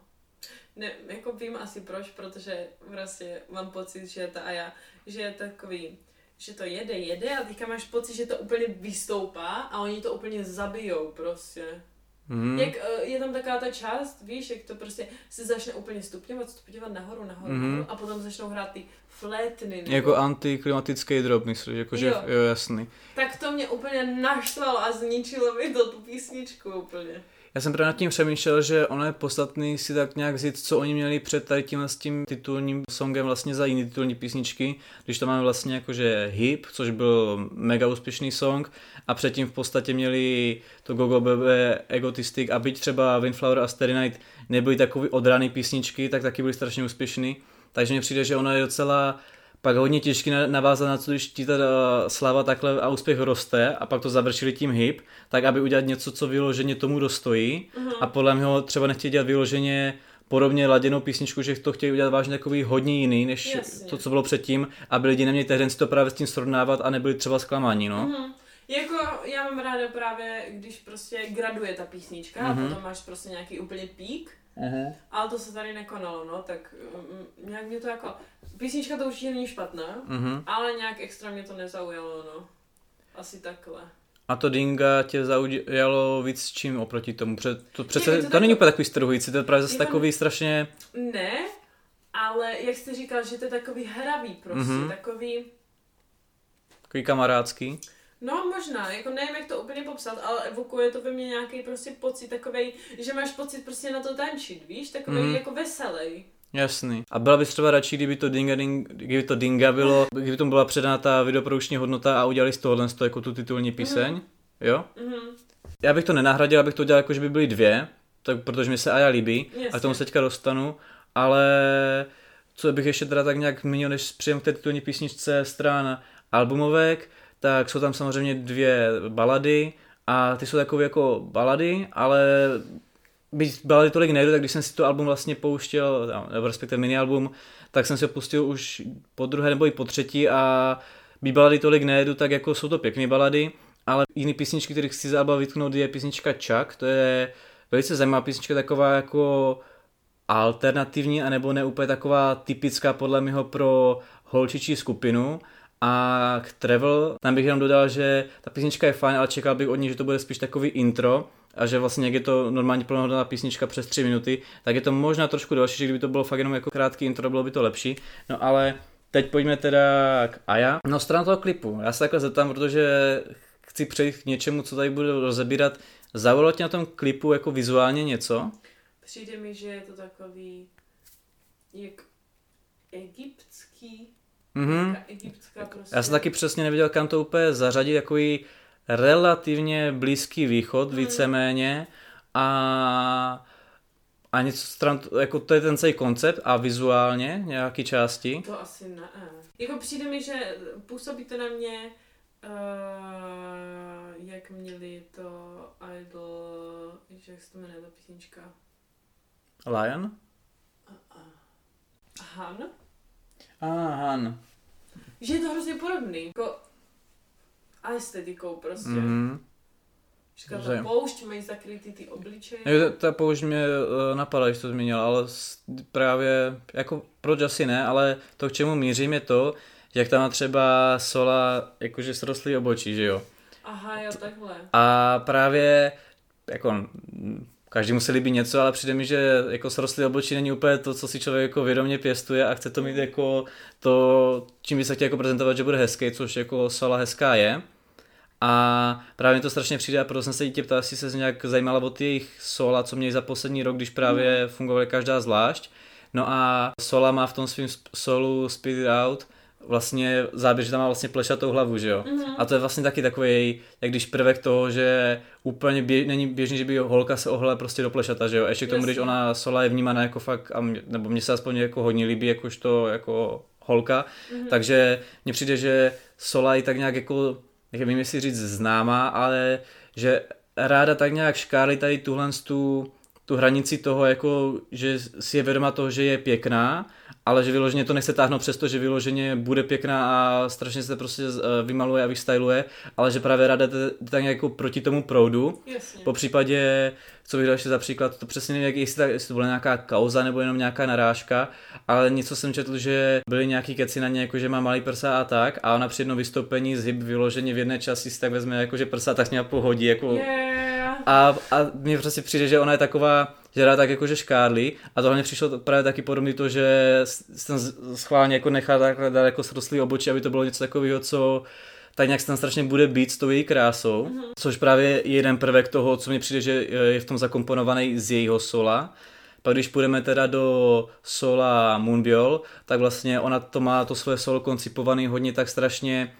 Speaker 2: Ne, jako vím asi proč, protože vlastně mám pocit, že ta Aya, že je takový, že to jede, jede a teďka máš pocit, že to úplně vystoupá a oni to úplně zabijou prostě. Mm. Jak uh, je tam taková ta část, víš, jak to prostě se začne úplně stupňovat, stupňovat nahoru, nahoru, mm. nahoru a potom začnou hrát ty flétny.
Speaker 1: Nebo... Jako antiklimatický drop, myslíš, jakože jo. jo, jasný.
Speaker 2: Tak to mě úplně naštvalo a zničilo mi to tu písničku úplně.
Speaker 1: Já jsem právě nad tím přemýšlel, že ono je podstatný si tak nějak vzít, co oni měli před tady tím, s tím titulním songem vlastně za jiný titulní písničky, když to máme vlastně jakože Hip, což byl mega úspěšný song a předtím v podstatě měli to Gogo Bebe, Egotistic a byť třeba Windflower a Starry Night nebyly takový odraný písničky, tak taky byly strašně úspěšný. Takže mně přijde, že ono je docela pak hodně těžké navázat na to, když ti ta slava takhle a úspěch roste a pak to završili tím hip, tak aby udělat něco, co vyloženě tomu dostojí uh-huh. a podle mě třeba nechtějí dělat vyloženě podobně laděnou písničku, že to chtějí udělat vážně takový hodně jiný, než Jasně. to, co bylo předtím, aby lidi neměli tehdy to právě s tím srovnávat a nebyli třeba zklamaní, no. Uh-huh.
Speaker 2: Jako já mám ráda právě, když prostě graduje ta písnička uh-huh. a mhm. potom máš prostě nějaký úplně pík, uh-huh. ale to se tady nekonalo, no, tak um, nějak mě to jako, písnička to určitě není špatná, uh-huh. ale nějak extra mě to nezaujalo, no. Asi takhle.
Speaker 1: A to Dinga tě zaujalo víc s čím oproti tomu? Před, to přece, ne, to, to tak... není úplně takový strhující, to je právě zase takový strašně...
Speaker 2: Ne, ale jak jsi říkal, že to je takový hravý prostě, mm-hmm. takový
Speaker 1: takový kamarádský.
Speaker 2: No možná, jako nevím, jak to úplně popsat, ale evokuje to ve mně nějaký prostě pocit takovej, že máš pocit prostě na to tančit, víš, takový
Speaker 1: Mhm.
Speaker 2: mm. jako veselý.
Speaker 1: Jasný. A byla bys třeba radši, kdyby to Dinga, ding, kdyby to Dinga bylo, kdyby tomu byla předána ta videoprodukční hodnota a udělali z tohohle jako tu titulní píseň? Jo?
Speaker 2: Mhm.
Speaker 1: Já bych to nenahradil, abych to udělal jako, že by byly dvě, tak, protože mi se Aja líbí a
Speaker 2: Jasně.
Speaker 1: k tomu se teďka dostanu, ale co bych ještě teda tak nějak zmínil, než přijem k té titulní písničce stran albumovek, tak jsou tam samozřejmě dvě balady a ty jsou takové jako balady, ale byť balady tolik nejdu, tak když jsem si to album vlastně pouštěl, nebo respektive minialbum, tak jsem si ho pustil už po druhé nebo i po třetí a byť balady tolik nejedu, tak jako jsou to pěkné balady, ale jiný písničky, které chci za alba vytknout, je písnička Chuck, to je velice zajímavá písnička, taková jako alternativní, anebo ne úplně taková typická podle mého pro holčičí skupinu. A k Travel, tam bych jenom dodal, že ta písnička je fajn, ale čekal bych od ní, že to bude spíš takový intro, a že vlastně jak je to normálně plnohodnotná písnička přes 3 minuty, tak je to možná trošku delší, že kdyby to bylo fakt jenom jako krátký intro, bylo by to lepší. No ale teď pojďme teda k Aja. No stran toho klipu, já se takhle zeptám, protože chci přejít k něčemu, co tady budu rozebírat. Zaujalo tě na tom klipu jako vizuálně něco?
Speaker 2: Přijde mi, že je to takový jak egyptský,
Speaker 1: Mhm.
Speaker 2: Egyptská prostě.
Speaker 1: Já jsem taky přesně nevěděl, kam to úplně zařadit, takový relativně blízký východ,
Speaker 2: Hmm.
Speaker 1: víceméně. A, a něco stran, jako to je ten celý koncept a vizuálně nějaký části.
Speaker 2: To asi ne. Jako přijde mi, že působí to na mě, uh, jak měli to Idol, víš, jak se to jmenuje ta písnička?
Speaker 1: Lion?
Speaker 2: Han?
Speaker 1: Ah, Han.
Speaker 2: Že je to hrozně podobný. Jako a estetikou prostě. Mm.
Speaker 1: Mhm.
Speaker 2: Říká
Speaker 1: Že-
Speaker 2: ta poušť, mají zakrytý ty obličeje.
Speaker 1: Jo, ta poušť mě uh, napadla, když to zmínil, ale s- právě, jako proč asi ne, ale to, k čemu mířím, je to, jak tam má třeba Sola, jakože srostlý obočí, že jo.
Speaker 2: Aha, jo, takhle.
Speaker 1: A právě, jako každý se líbí něco, ale přijde mi, že jako srostlý obočí není úplně to, co si člověk jako vědomě pěstuje a chce to mít jako to, čím by se chtěl jako prezentovat, že bude hezký, což jako Sola hezká je. A právě mi to strašně přijde a proto jsem se jí tě ptal, jestli se nějak zajímala o ty jejich sola, co měli za poslední rok, když právě fungovaly každá zvlášť. No a Sola má v tom svém solu Speed It Out vlastně záběr, že tam má vlastně plešatou hlavu, že jo.
Speaker 2: Mhm.
Speaker 1: A to je vlastně taky takový, jak když prvek toho, že úplně bě, není běžný, že by holka se ohla prostě do plešata, že jo. Ještě k tomu,
Speaker 2: Jasně.
Speaker 1: když ona Sola je vnímána jako fakt, a mě, nebo mně se aspoň jako hodně líbí, jakožto jako holka,
Speaker 2: Mhm.
Speaker 1: takže mně přijde, že Sola je tak nějak jako, nevím jestli říct známá, ale že ráda tak nějak škálí tady tuhle tu, tu hranici toho, jako, že si je vědoma toho, že je pěkná, ale že vyloženě to nechce táhnout přesto, že vyloženě bude pěkná a strašně se prostě eh, vymaluje a vystyluje, ale že právě ráda tak nějak jako proti tomu proudu.
Speaker 2: Jasně.
Speaker 1: Po případě, co bych dal ještě za příklad, to přesně nevím, jak, jestli, tak, jestli to byla nějaká kauza nebo jenom nějaká narážka, ale něco jsem četl, že byly nějaký keci na ně, jako že má malý prsa a tak, a ona při jednom vystoupení z hip vyloženě v jedné části si tak vezme, jako že prsa tak ním pohodí, jako
Speaker 2: Yeah.
Speaker 1: A, a mně prostě přijde, že ona je taková, že rád tak jakože škádlí a to hlavně přišlo právě taky podobný to, že ten z- schválně jako nechá takhle jako srostlý obočí, aby to bylo něco takového, co tak nějak se tam strašně bude být s tou její krásou, mm-hmm. což právě je jeden prvek toho, co mi přijde, že je v tom zakomponovaný z jejího sola. Pak když půjdeme teda do sola Moonbiol, tak vlastně ona to má to svoje solo koncipovaný hodně tak strašně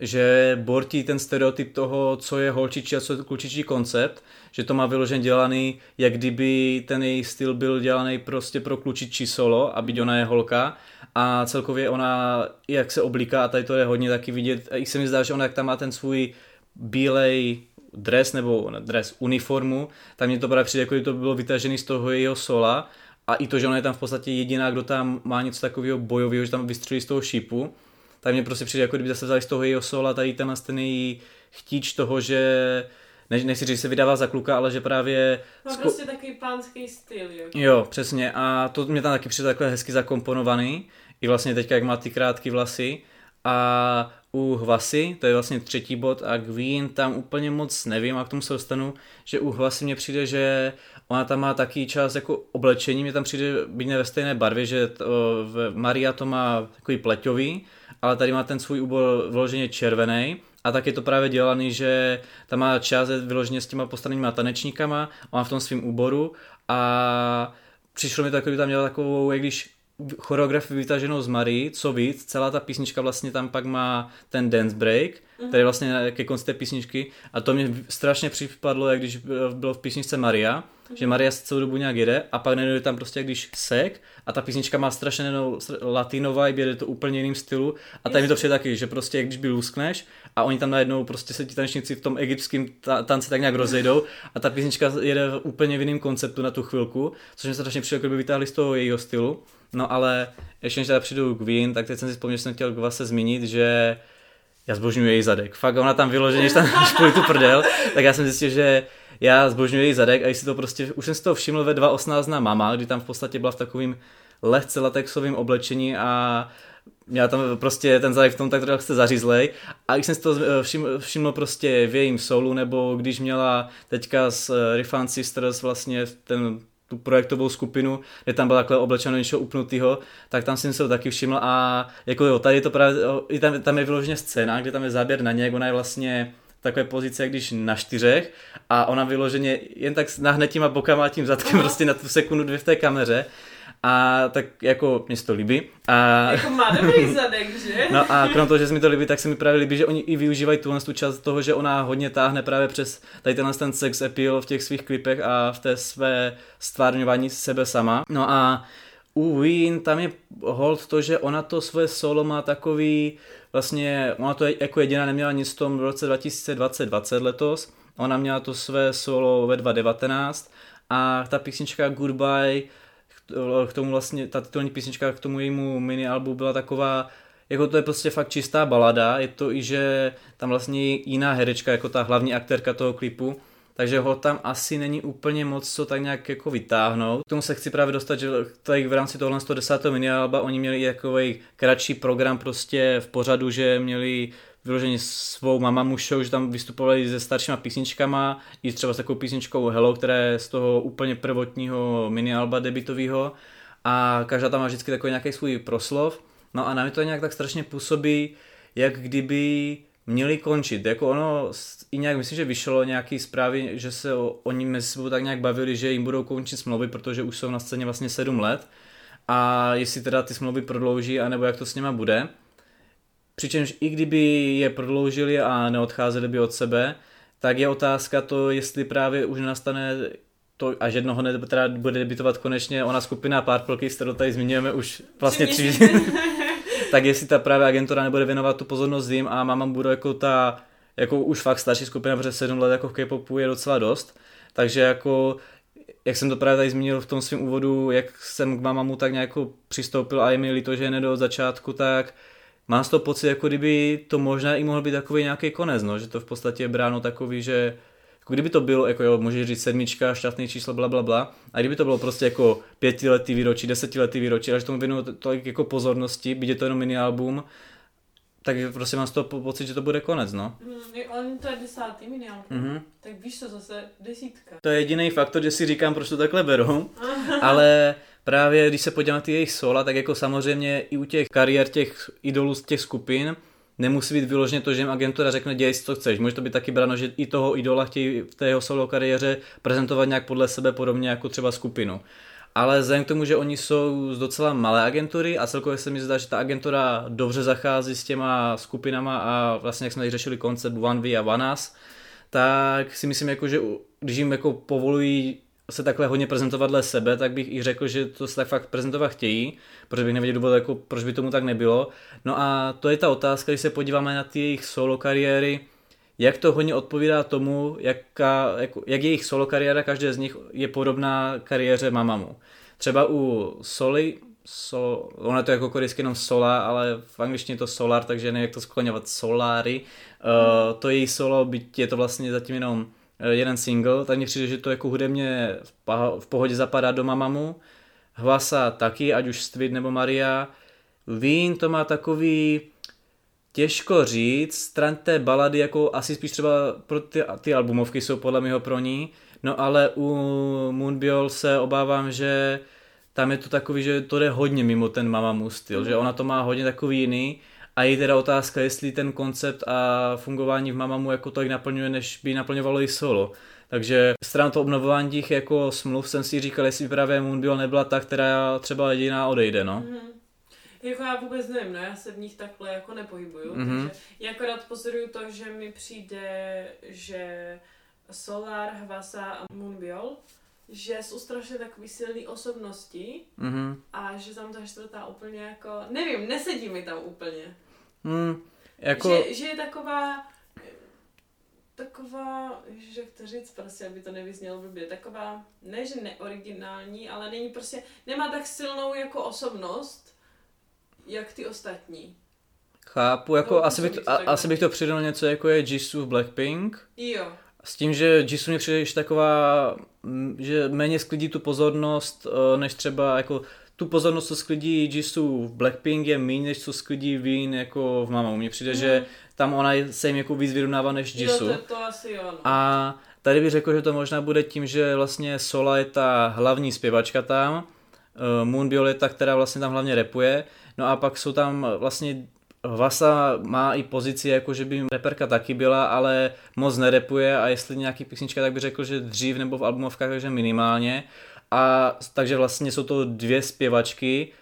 Speaker 1: že bortí ten stereotyp toho, co je holčičí a co je klučičí koncept, že to má vyložen dělaný, jak kdyby ten její styl byl dělaný prostě pro klučičí solo, a ona je holka. A celkově ona, jak se oblíká a tady to je hodně taky vidět, i se mi zdá, že ona jak tam má ten svůj bílej dres nebo ne, dres, uniformu, tak mně to právě přijde, jako kdyby to bylo vytažený z toho jejího sola. A i to, že ona je tam v podstatě jediná, kdo tam má něco takového bojového, že tam vystřelí z toho šipu, tak mně prostě přijde, jako kdyby zase vzali z toho jejího sola tady tenhle ten její chtíč toho, že ne, nechci říct, že se vydává za kluka, ale že právě...
Speaker 2: Má
Speaker 1: sko-
Speaker 2: prostě takový pánský styl, jo.
Speaker 1: Jo, přesně. A to mě tam taky přijde takhle hezky zakomponovaný. I vlastně teďka, jak má ty krátké vlasy. A u Hvasy, to je vlastně třetí bod, a Queen tam úplně moc nevím, a k tomu se dostanu, že u Hvasy mně přijde, že ona tam má taký čas jako oblečení, mě tam přijde být ne ve stejné barvě, že to, v Maria to má takový pleťový, ale tady má ten svůj úbor vyloženě červený a tak je to právě dělaný, že tam má část vyloženě s těma postavenýma tanečníkama, má v tom svým úboru a přišlo mi takový, tam měla takovou, jak když choreografii vytaženou z Marie, co víc, celá ta písnička vlastně tam pak má ten dance break, mm-hmm. který vlastně ke konci té písničky a to mě strašně připadlo, jak když bylo v písničce Maria, mm-hmm. že Maria se celou dobu nějak jede a pak najednou tam prostě když sek a ta písnička má strašně najednou latino vibe, jede to úplně jiným stylu a tady mi to přijde taky, že prostě když by luskneš a oni tam najednou prostě se ti tanečníci v tom egyptském ta- tanci tak nějak rozejdou a ta písnička jede úplně v jiném konceptu na tu chvilku, což mi strašně přijde, kdyby vytáhli z toho jejího stylu. No ale ještě než teda přijdu k Wien, tak teď jsem si vzpomněl, že jsem chtěl k vás se zmínit, že já zbožňuji její zadek. Fakt ona tam vyloženě, když tam špůli tu prdel, tak já jsem zjistil, že já zbožňuji její zadek a jestli to prostě, už jsem si to všiml ve 2.18 na mama, kdy tam v podstatě byla v takovým lehce latexovým oblečení a měla tam prostě ten zadek v tom tak trochu zařízlej a když jsem si to všiml, všiml prostě v jejím solu, nebo když měla teďka s eh, Rifan Sisters vlastně ten tu projektovou skupinu, kde tam byl takhle oblečeno něčeho upnutého, tak tam jsem se to taky všiml a jako jo, tady je to právě, tam, tam je vyloženě scéna, kde tam je záběr na ně, jak ona je vlastně takové pozice, když na čtyřech a ona vyloženě jen tak nahne těma bokama a tím zadkem prostě na tu sekundu dvě v té kameře a tak jako mě se to líbí. A...
Speaker 2: Jako má dobrý zadek, že?
Speaker 1: No a krom toho, že se mi to líbí, tak se mi právě líbí, že oni i využívají tuhle tu část toho, že ona hodně táhne právě přes tady tenhle ten sex appeal v těch svých klipech a v té své stvárňování sebe sama. No a u Win tam je hold to, že ona to svoje solo má takový, vlastně ona to jako jediná neměla nic v tom v roce 2020 letos, ona měla to své solo ve 2019 a ta písnička Goodbye k tomu vlastně, ta titulní písnička k tomu jejímu mini albu byla taková, jako to je prostě fakt čistá balada, je to i, že tam vlastně jiná herečka, jako ta hlavní aktérka toho klipu, takže ho tam asi není úplně moc co tak nějak jako vytáhnout. K tomu se chci právě dostat, že tady v rámci tohle 110. mini alba oni měli takový kratší program prostě v pořadu, že měli vyloženě svou mamamu show, že tam vystupovali se staršíma písničkama, i třeba s takovou písničkou Hello, která je z toho úplně prvotního mini alba debitového a každá tam má vždycky takový nějaký svůj proslov. No a na mě to nějak tak strašně působí, jak kdyby měli končit. Jako ono i nějak, myslím, že vyšlo nějaký zprávy, že se o, oni mezi sebou tak nějak bavili, že jim budou končit smlouvy, protože už jsou na scéně vlastně 7 let a jestli teda ty smlouvy prodlouží, anebo jak to s nima bude. Přičemž i kdyby je prodloužili a neodcházeli by od sebe, tak je otázka to, jestli právě už nastane to, až jednoho ne, teda bude debitovat konečně ona skupina Purple Kiss, kterou tady zmiňujeme už vlastně tři, tak jestli ta právě agentura nebude věnovat tu pozornost jim a mama bude jako ta jako už fakt starší skupina, protože 7 let jako v K-popu je docela dost, takže jako jak jsem to právě tady zmínil v tom svém úvodu, jak jsem k mamamu tak nějak jako přistoupil a je mi líto, že ne od začátku, tak mám z toho pocit, jako kdyby to možná i mohl být takový nějaký konec, no, že to v podstatě je bráno takový, že jako kdyby to bylo, jako jo, můžeš říct sedmička, šťastný číslo, bla, bla, bla, a kdyby to bylo prostě jako pětiletý výročí, desetiletý výročí, ale že tomu věnuju tolik jako pozornosti, byť je to jenom mini album, tak prostě mám z toho pocit, že to bude konec, no.
Speaker 2: Mm, on to je desátý mini album, mm-hmm. tak víš co, zase desítka.
Speaker 1: To je jediný faktor, že si říkám, proč to takhle beru, ale právě když se podívám na ty jejich sola, tak jako samozřejmě i u těch kariér těch idolů z těch skupin, nemusí být vyloženě to, že jim agentura řekne, dělej si, co chceš. Může to být taky brano, že i toho idola chtějí v té jeho solo kariéře prezentovat nějak podle sebe podobně jako třeba skupinu. Ale vzhledem k tomu, že oni jsou z docela malé agentury a celkově se mi zdá, že ta agentura dobře zachází s těma skupinama a vlastně jak jsme tady řešili koncept One V a One Us, tak si myslím, jako, že když jim jako povolují se takhle hodně prezentovat dle sebe, tak bych i řekl, že to se tak fakt prezentovat chtějí, protože bych nevěděl důvod, jako, proč by tomu tak nebylo. No a to je ta otázka, když se podíváme na ty jejich solo kariéry, jak to hodně odpovídá tomu, jaká, jak, jak jejich solo kariéra, každé z nich je podobná kariéře Mamamu. Třeba u Soli, so, ono je to jako korejsky jenom Sola, ale v angličtině je to Solar, takže nevím, jak to skloňovat, Solary. Uh, to její solo, byť je to vlastně zatím jenom jeden single, tak mi přijde, že to jako hudebně v pohodě zapadá do Mamamu. Hlasa taky, ať už Stvid nebo Maria. Vín to má takový těžko říct, stran té balady jako asi spíš třeba pro ty, ty albumovky jsou podle mého pro ní, no ale u Moonbiol se obávám, že tam je to takový, že to jde hodně mimo ten Mamamu styl, mm. že ona to má hodně takový jiný A je teda otázka, jestli ten koncept a fungování v Mamamu jako tak naplňuje, než by naplňovalo i solo. Takže stran to obnovování těch jako smluv jsem si říkal, jestli právě Moonbill nebyla ta, která třeba jediná odejde, no.
Speaker 2: Mm-hmm. Jako já vůbec nevím, no já se v nich takhle jako nepohybuju,
Speaker 1: Mhm.
Speaker 2: takže já akorát pozoruju to, že mi přijde, že Solar, Hvasa a Moonbiol, že jsou strašně takový silný osobnosti
Speaker 1: Mhm.
Speaker 2: a že tam ta čtvrtá úplně jako, nevím, nesedí mi tam úplně.
Speaker 1: Hmm, jako...
Speaker 2: Že, že je taková, taková, ježiš, jak to říct prostě, aby to nevyznělo blbě, taková, ne že neoriginální, ale není prostě, nemá tak silnou jako osobnost, jak ty ostatní.
Speaker 1: Chápu, jako
Speaker 2: No,
Speaker 1: asi, bych to,
Speaker 2: to
Speaker 1: a, asi bych to přidal něco jako je Jisoo v Blackpink.
Speaker 2: Jo,
Speaker 1: S tím, že Jisoo mě přijde ještě taková, že méně sklidí tu pozornost, eh, než třeba jako tu pozornost, co sklidí Jisoo v Blackpink je méně, než co sklidí Vin jako v Mamamoo. Mně přijde,
Speaker 2: Mhm.
Speaker 1: že tam ona je- se jim jako víc vyrovnává než
Speaker 2: jo
Speaker 1: Jisoo.
Speaker 2: to, to asi jo, no.
Speaker 1: A tady bych řekl, že to možná bude tím, že vlastně Sola je ta hlavní zpěvačka tam, eh, Moonbiol je ta, která vlastně tam hlavně repuje, no a pak jsou tam vlastně Vasa má i pozici, jako že by reperka taky byla, ale moc nerepuje a jestli nějaký písnička, tak bych řekl, že dřív nebo v albumovkách, takže minimálně. A takže vlastně jsou to dvě zpěvačky,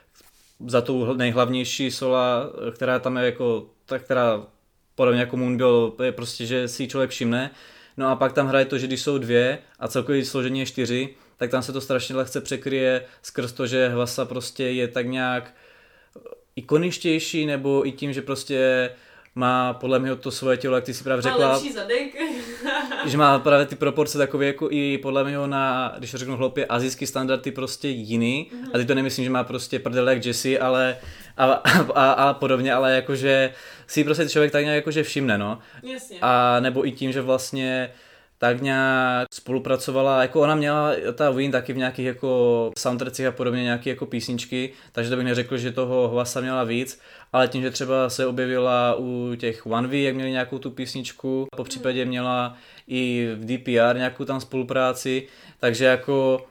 Speaker 1: za tou nejhlavnější sola, která tam je jako, ta, která podobně jako Moonbill je prostě, že si člověk všimne. No a pak tam hraje to, že když jsou dvě a celkově složení je čtyři, tak tam se to strašně lehce překryje skrz to, že Hvasa prostě je tak nějak ikoničtější, nebo i tím, že prostě má podle mě to svoje tělo, jak ty si právě
Speaker 2: Má
Speaker 1: řekla,
Speaker 2: lepší zadek.
Speaker 1: že má právě ty proporce takové jako i podle mě na, když to řeknu hloupě, azijský standardy prostě jiný.
Speaker 2: Mhm.
Speaker 1: A teď to nemyslím, že má prostě prdele jak Jesse, ale a, a, a, a podobně, ale jakože si prostě člověk tak nějak jakože všimne, no.
Speaker 2: Jasně.
Speaker 1: A nebo i tím, že vlastně tak nějak spolupracovala, jako ona měla, ta Win taky v nějakých jako soundtrackích a podobně nějaké jako písničky, takže to bych neřekl, že toho hlasa měla víc, ale tím, že třeba se objevila u těch One V, jak měli nějakou tu písničku, po případě měla i v DPR nějakou tam spolupráci, takže jako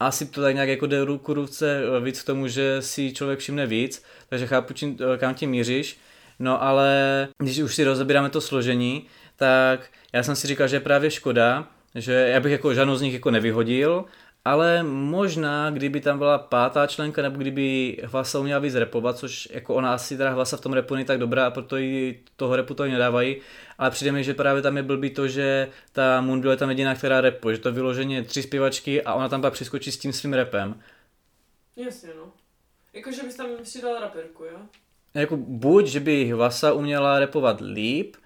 Speaker 1: asi to tak nějak jako jde ruku ruce víc k tomu, že si člověk všimne víc, takže chápu, čím, kam tím míříš. No ale když už si rozebíráme to složení, tak já jsem si říkal, že je právě škoda, že já bych jako žádnou z nich jako nevyhodil, ale možná, kdyby tam byla pátá členka, nebo kdyby Hlasa uměla víc repovat, což jako ona asi teda Hlasa v tom repu není tak dobrá a proto jí toho repu to nedávají, ale přijde mi, že právě tam je blbý to, že ta Moonbill je tam jediná, která repuje, že to je vyloženě tři zpěvačky a ona tam pak přeskočí s tím svým repem.
Speaker 2: Jasně, no. Jakože bys tam přidal raperku, jo?
Speaker 1: Jako buď, že by Hvasa uměla repovat líp,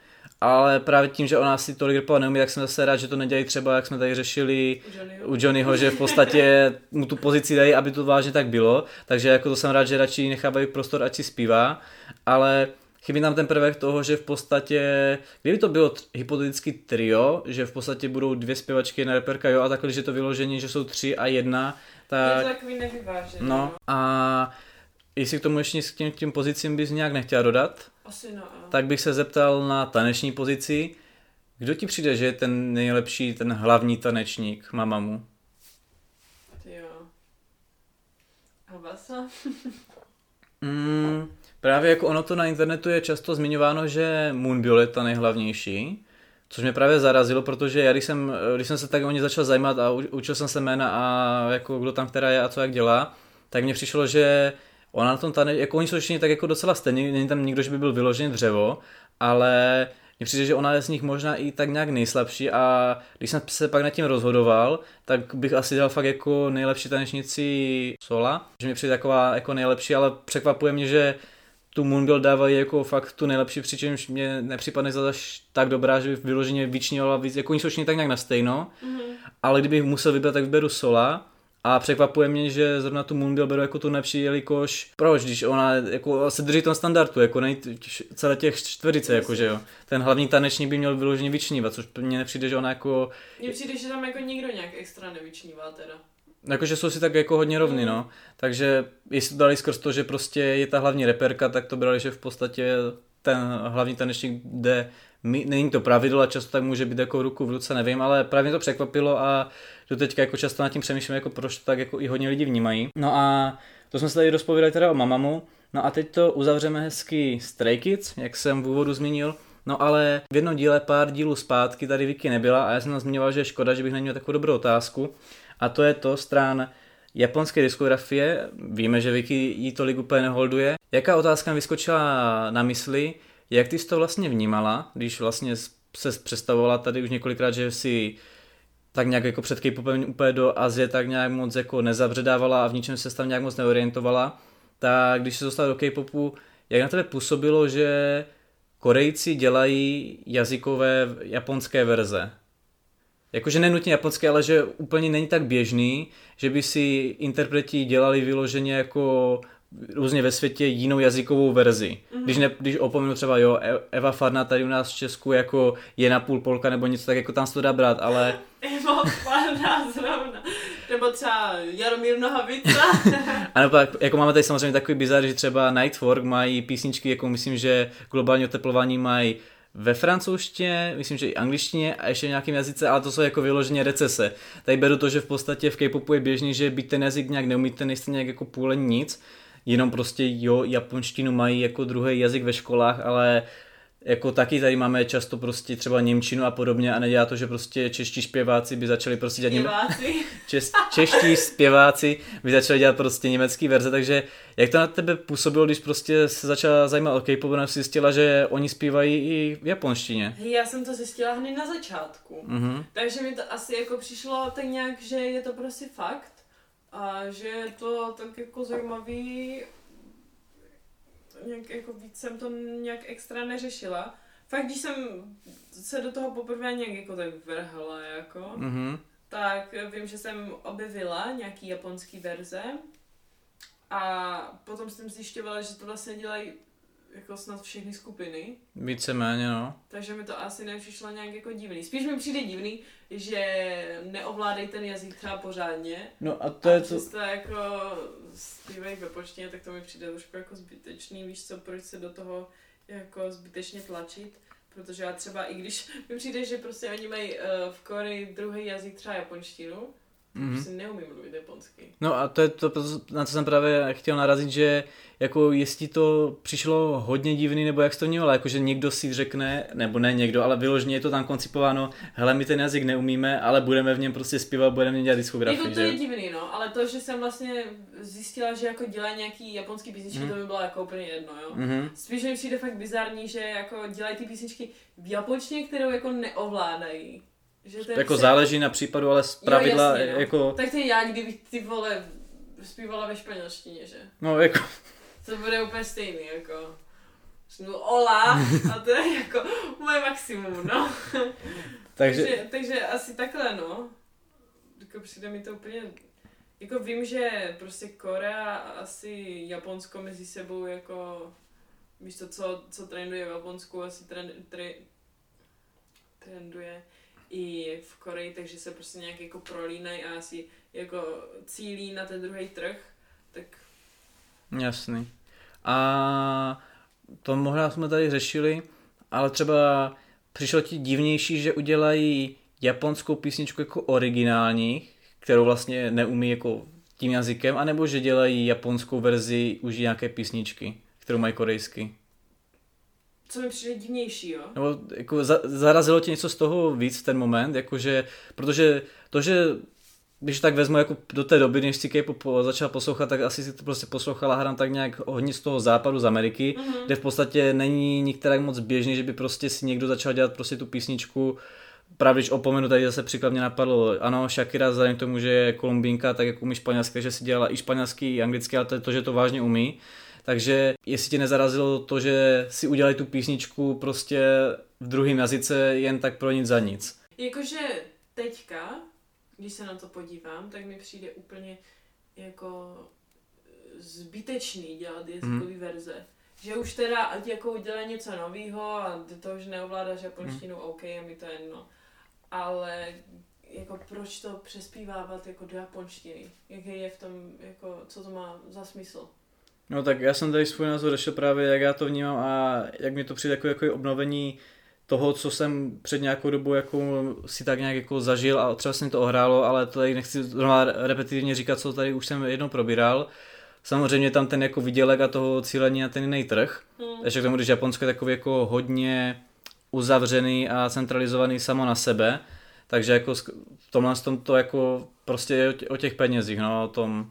Speaker 1: ale právě tím, že ona si tolik repovat neumí, tak jsem zase rád, že to nedělají třeba, jak jsme tady řešili
Speaker 2: U Johnnyho.
Speaker 1: u Johnnyho, že v podstatě mu tu pozici dají, aby to vážně tak bylo, takže jako to jsem rád, že radši nechávají prostor, ať si zpívá, ale chybí tam ten prvek toho, že v podstatě, kdyby to bylo t- hypoteticky trio, že v podstatě budou dvě zpěvačky, jedna reperka, jo, a takhle, že to vyložení, že jsou tři a jedna,
Speaker 2: Je
Speaker 1: tak
Speaker 2: to takový nevyvážený,
Speaker 1: no a jestli k tomu ještě s tím, tím pozicím bys nějak nechtěla dodat,
Speaker 2: Asi no, jo.
Speaker 1: tak bych se zeptal na taneční pozici. Kdo ti přijde, že je ten nejlepší, ten hlavní tanečník Mamamu?
Speaker 2: Jo. Havasa?
Speaker 1: Mm, právě jako ono to na internetu je často zmiňováno, že Moonbiol je ta nejhlavnější, což mě právě zarazilo, protože já když jsem, když jsem se tak o ně začal zajímat a učil jsem se jména a jako kdo tam která je a co jak dělá, tak mně přišlo, že ona na tom tane, jako oni jsou všichni tak jako docela stejní, není tam nikdo, že by byl vyložený dřevo, ale mně přijde, že ona je z nich možná i tak nějak nejslabší a když jsem se pak nad tím rozhodoval, tak bych asi dal fakt jako nejlepší tanečnici Sola, že mi přijde taková jako nejlepší, ale překvapuje mě, že tu Moonbill dávají jako fakt tu nejlepší, přičemž mě nepřipadne za tak dobrá, že by vyloženě vyčnila víc, jako oni jsou všichni tak nějak na stejno,
Speaker 2: Mhm.
Speaker 1: ale kdybych musel vybrat, tak vyberu Sola. A překvapuje mě, že zrovna tu Moonbill beru jako tu nejlepší, jelikož proč, když ona jako se drží tom standardu, jako nej, celé těch čtverice, jako že jo. Ten hlavní tanečník by měl vyloženě vyčnívat, což mně nepřijde, že ona jako,
Speaker 2: Mně přijde, že tam jako nikdo nějak extra nevyčnívá teda.
Speaker 1: jakože jsou si tak jako hodně rovny, no. Takže jestli to dali skrz to, že prostě je ta hlavní reperka, tak to brali, že v podstatě ten hlavní tanečník jde není to pravidlo a často tak může být jako ruku v ruce, nevím, ale právě mě to překvapilo a do teďka jako často nad tím přemýšlím, jako proč to tak jako i hodně lidi vnímají. No a to jsme se tady rozpovídali teda o Mamamu No a teď to uzavřeme hezky Stray Kids, jak jsem v úvodu zmínil. No ale v jednom díle pár dílů zpátky tady Vicky nebyla a já jsem zmiňoval, že je škoda, že bych neměl takovou dobrou otázku. A to je to stran japonské diskografie. Víme, že Vicky jí tolik úplně neholduje. Jaká otázka mi vyskočila na mysli, jak ty jsi to vlastně vnímala, když vlastně se představovala tady už několikrát, že si tak nějak jako před K-popem úplně do Azie tak nějak moc jako nezabředávala a v ničem se tam nějak moc neorientovala, tak když se dostala do K-popu, jak na tebe působilo, že Korejci dělají jazykové japonské verze? Jakože nenutně japonské, ale že úplně není tak běžný, že by si interpreti dělali vyloženě jako různě ve světě jinou jazykovou verzi. Mm-hmm. Když, ne, když opomenu třeba, jo, e- Eva Farna tady u nás v Česku jako je na půl Polka nebo něco, tak jako tam se to dá brát, ale...
Speaker 2: Eva Farna zrovna. Nebo třeba Jaromír Nohavica.
Speaker 1: a nebo jako máme tady samozřejmě takový bizar, že třeba Nightwork mají písničky, jako myslím, že globální oteplování mají ve francouzštině, myslím, že i angličtině a ještě v nějakém jazyce, ale to jsou jako vyloženě recese. Tady beru to, že v podstatě v K-popu je běžný, že byť ten jazyk nějak neumíte, nejste nějak jako půle nic, jenom prostě jo, japonštinu mají jako druhý jazyk ve školách, ale jako taky tady máme často prostě třeba Němčinu a podobně a nedělá to, že prostě čeští zpěváci by začali prostě dělat něme... Čes, čeští zpěváci by začali dělat prostě německý verze, takže jak to na tebe působilo, když prostě se začala zajímat o K-pop, a zjistila, že oni zpívají i v japonštině?
Speaker 2: Já jsem to zjistila hned na začátku, mm-hmm. takže mi to asi jako přišlo tak nějak, že je to prostě fakt a že je to tak jako zajímavý, nějak jako víc jsem to nějak extra neřešila. Fakt, když jsem se do toho poprvé nějak jako tak vrhla, jako, mm-hmm. tak vím, že jsem objevila nějaký japonský verze a potom jsem zjišťovala, že to vlastně dělají jako snad všechny skupiny.
Speaker 1: Víceméně, no.
Speaker 2: Takže mi to asi nepřišlo nějak jako divný. Spíš mi přijde divný, že neovládají ten jazyk třeba pořádně.
Speaker 1: No a to a je to...
Speaker 2: to jako zpívají ve počtině, tak to mi přijde trošku jako zbytečný, víš co, proč se do toho jako zbytečně tlačit. Protože já třeba, i když mi přijde, že prostě oni mají uh, v Koreji druhý jazyk třeba japonštinu, Mm-hmm. Prostě neumím mluvit japonsky.
Speaker 1: No a to je to, na co jsem právě chtěl narazit, že jako jestli to přišlo hodně divný, nebo jak jsi to mělo, jako že někdo si řekne, nebo ne někdo, ale vyloženě je to tam koncipováno, hele, my ten jazyk neumíme, ale budeme v něm prostě zpívat, budeme v něm dělat diskografii.
Speaker 2: Jako to že? je divný, no, ale to, že jsem vlastně zjistila, že jako dělají nějaký japonský písničky, mm. to by bylo jako úplně jedno, jo. Mm-hmm. Spíš mi přijde fakt bizarní, že jako dělají ty písničky v japonštině, kterou jako neovládají.
Speaker 1: Že to jako se... záleží na případu, ale z pravidla jo, jasně, no. jako...
Speaker 2: Tak to je já, kdybych ty vole zpívala ve španělštině, že?
Speaker 1: No jako...
Speaker 2: To bude úplně stejný, jako... Řeknu ola a to je jako moje maximum, no. takže... takže... takže asi takhle, no. Jako přijde mi to úplně... Jako vím, že prostě Korea a asi Japonsko mezi sebou jako... Víš to, co, co trenduje v Japonsku, asi trend, tre, trenduje i v Koreji, takže se prostě nějak jako prolínají a asi jako cílí na ten druhý trh, tak...
Speaker 1: Jasný. A to možná jsme tady řešili, ale třeba přišlo ti divnější, že udělají japonskou písničku jako originální, kterou vlastně neumí jako tím jazykem, anebo že dělají japonskou verzi už nějaké písničky, kterou mají korejsky
Speaker 2: co mi přijde divnější, jo?
Speaker 1: Nebo jako za, zarazilo tě něco z toho víc v ten moment, jakože, protože to, že když tak vezmu jako do té doby, než si K-pop začal poslouchat, tak asi si to prostě poslouchala hram tak nějak hodně z toho západu, z Ameriky, mm-hmm. kde v podstatě není nikterak moc běžný, že by prostě si někdo začal dělat prostě tu písničku Právě když opomenu, tady zase příklad mě napadlo, ano, Shakira vzhledem k tomu, že je kolumbínka, tak jak umí španělsky, že si dělala i španělský, i anglicky, ale to je to, že to vážně umí. Takže jestli tě nezarazilo to, že si udělali tu písničku prostě v druhém jazyce jen tak pro nic za nic.
Speaker 2: Jakože teďka, když se na to podívám, tak mi přijde úplně jako zbytečný dělat jazykový mm. verze. Že už teda, ať jako udělá něco nového a do toho, že neovládáš japonštinu, mm. OK, je mi to jedno. Ale jako proč to přespívávat jako do japonštiny? Jaký je v tom, jako, co to má za smysl?
Speaker 1: No tak já jsem tady svůj názor řešil právě, jak já to vnímám a jak mi to přijde jako, jako obnovení toho, co jsem před nějakou dobu jako si tak nějak jako zažil a třeba se mi to ohrálo, ale to tady nechci znovu repetitivně říkat, co tady už jsem jednou probíral. Samozřejmě tam ten jako výdělek a toho cílení na ten jiný trh.
Speaker 2: Hmm.
Speaker 1: Ještě k tomu, když Japonsko je takový jako hodně uzavřený a centralizovaný samo na sebe, takže jako v tomhle tom to jako prostě je o těch penězích, no, o tom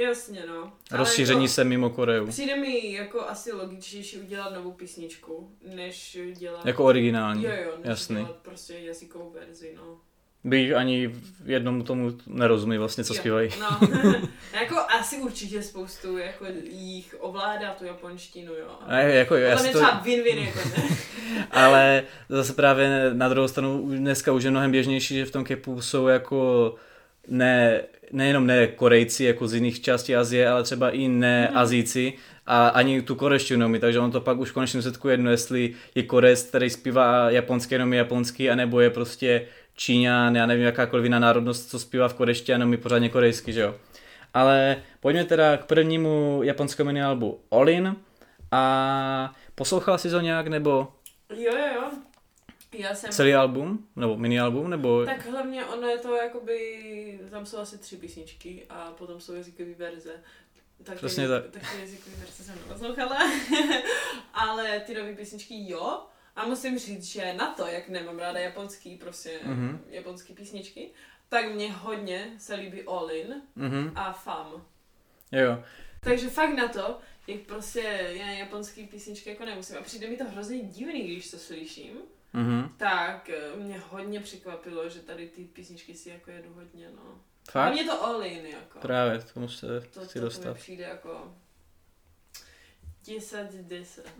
Speaker 2: Jasně, no.
Speaker 1: rozšíření
Speaker 2: jako,
Speaker 1: se mimo Koreu.
Speaker 2: Přijde mi jako asi logičtější udělat novou písničku, než dělat...
Speaker 1: Jako originální,
Speaker 2: jo, jo, než
Speaker 1: jasný.
Speaker 2: dělat prostě jazykovou verzi, no.
Speaker 1: Bych ani jednomu tomu nerozumí vlastně, co
Speaker 2: Jo,
Speaker 1: zpívají.
Speaker 2: No, jako asi určitě spoustu jako jich ovládá tu japonštinu, jo.
Speaker 1: Ne, jako, já si
Speaker 2: mě
Speaker 1: to,
Speaker 2: třeba win-win, jako ne.
Speaker 1: ale zase právě na druhou stranu dneska už je mnohem běžnější, že v tom kepu jsou jako ne, nejenom ne Korejci jako z jiných částí Azie, ale třeba i ne
Speaker 2: Mhm.
Speaker 1: Azíci a ani tu korejštinu neumí, takže on to pak už v konečném setku jedno, jestli je Korejc, který zpívá japonský, jenom je japonský, anebo je prostě Číňan, já nevím, jakákoliv jiná národnost, co zpívá v korejštině, jenom je pořádně korejsky, že jo. Ale pojďme teda k prvnímu japonskému minialbu Olin a poslouchala jsi to nějak, nebo
Speaker 2: Jo, jo, jo. Já jsem...
Speaker 1: celý album, nebo minialbum, nebo...
Speaker 2: Tak hlavně ono je to jakoby, tam jsou asi tři písničky a potom jsou jazykové verze. Tak
Speaker 1: Přesně tak.
Speaker 2: jazykové verze jsem neposlouchala, ale ty nové písničky jo. A musím říct, že na to, jak nemám ráda japonský, prostě
Speaker 1: Mhm.
Speaker 2: japonský písničky, tak mě hodně se líbí All In
Speaker 1: Mhm,
Speaker 2: a Fam.
Speaker 1: jo.
Speaker 2: Takže fakt na to, jak prostě já japonský písničky jako nemusím. A přijde mi to hrozně divný, když to slyším.
Speaker 1: Mhm.
Speaker 2: Tak eh, mě hodně překvapilo, že tady ty písničky si jako jedu hodně, no. A
Speaker 1: Fakt?
Speaker 2: mě to all in, jako.
Speaker 1: Právě, k tomu se
Speaker 2: to,
Speaker 1: chci
Speaker 2: to, to
Speaker 1: dostat.
Speaker 2: přijde jako 10 z 10.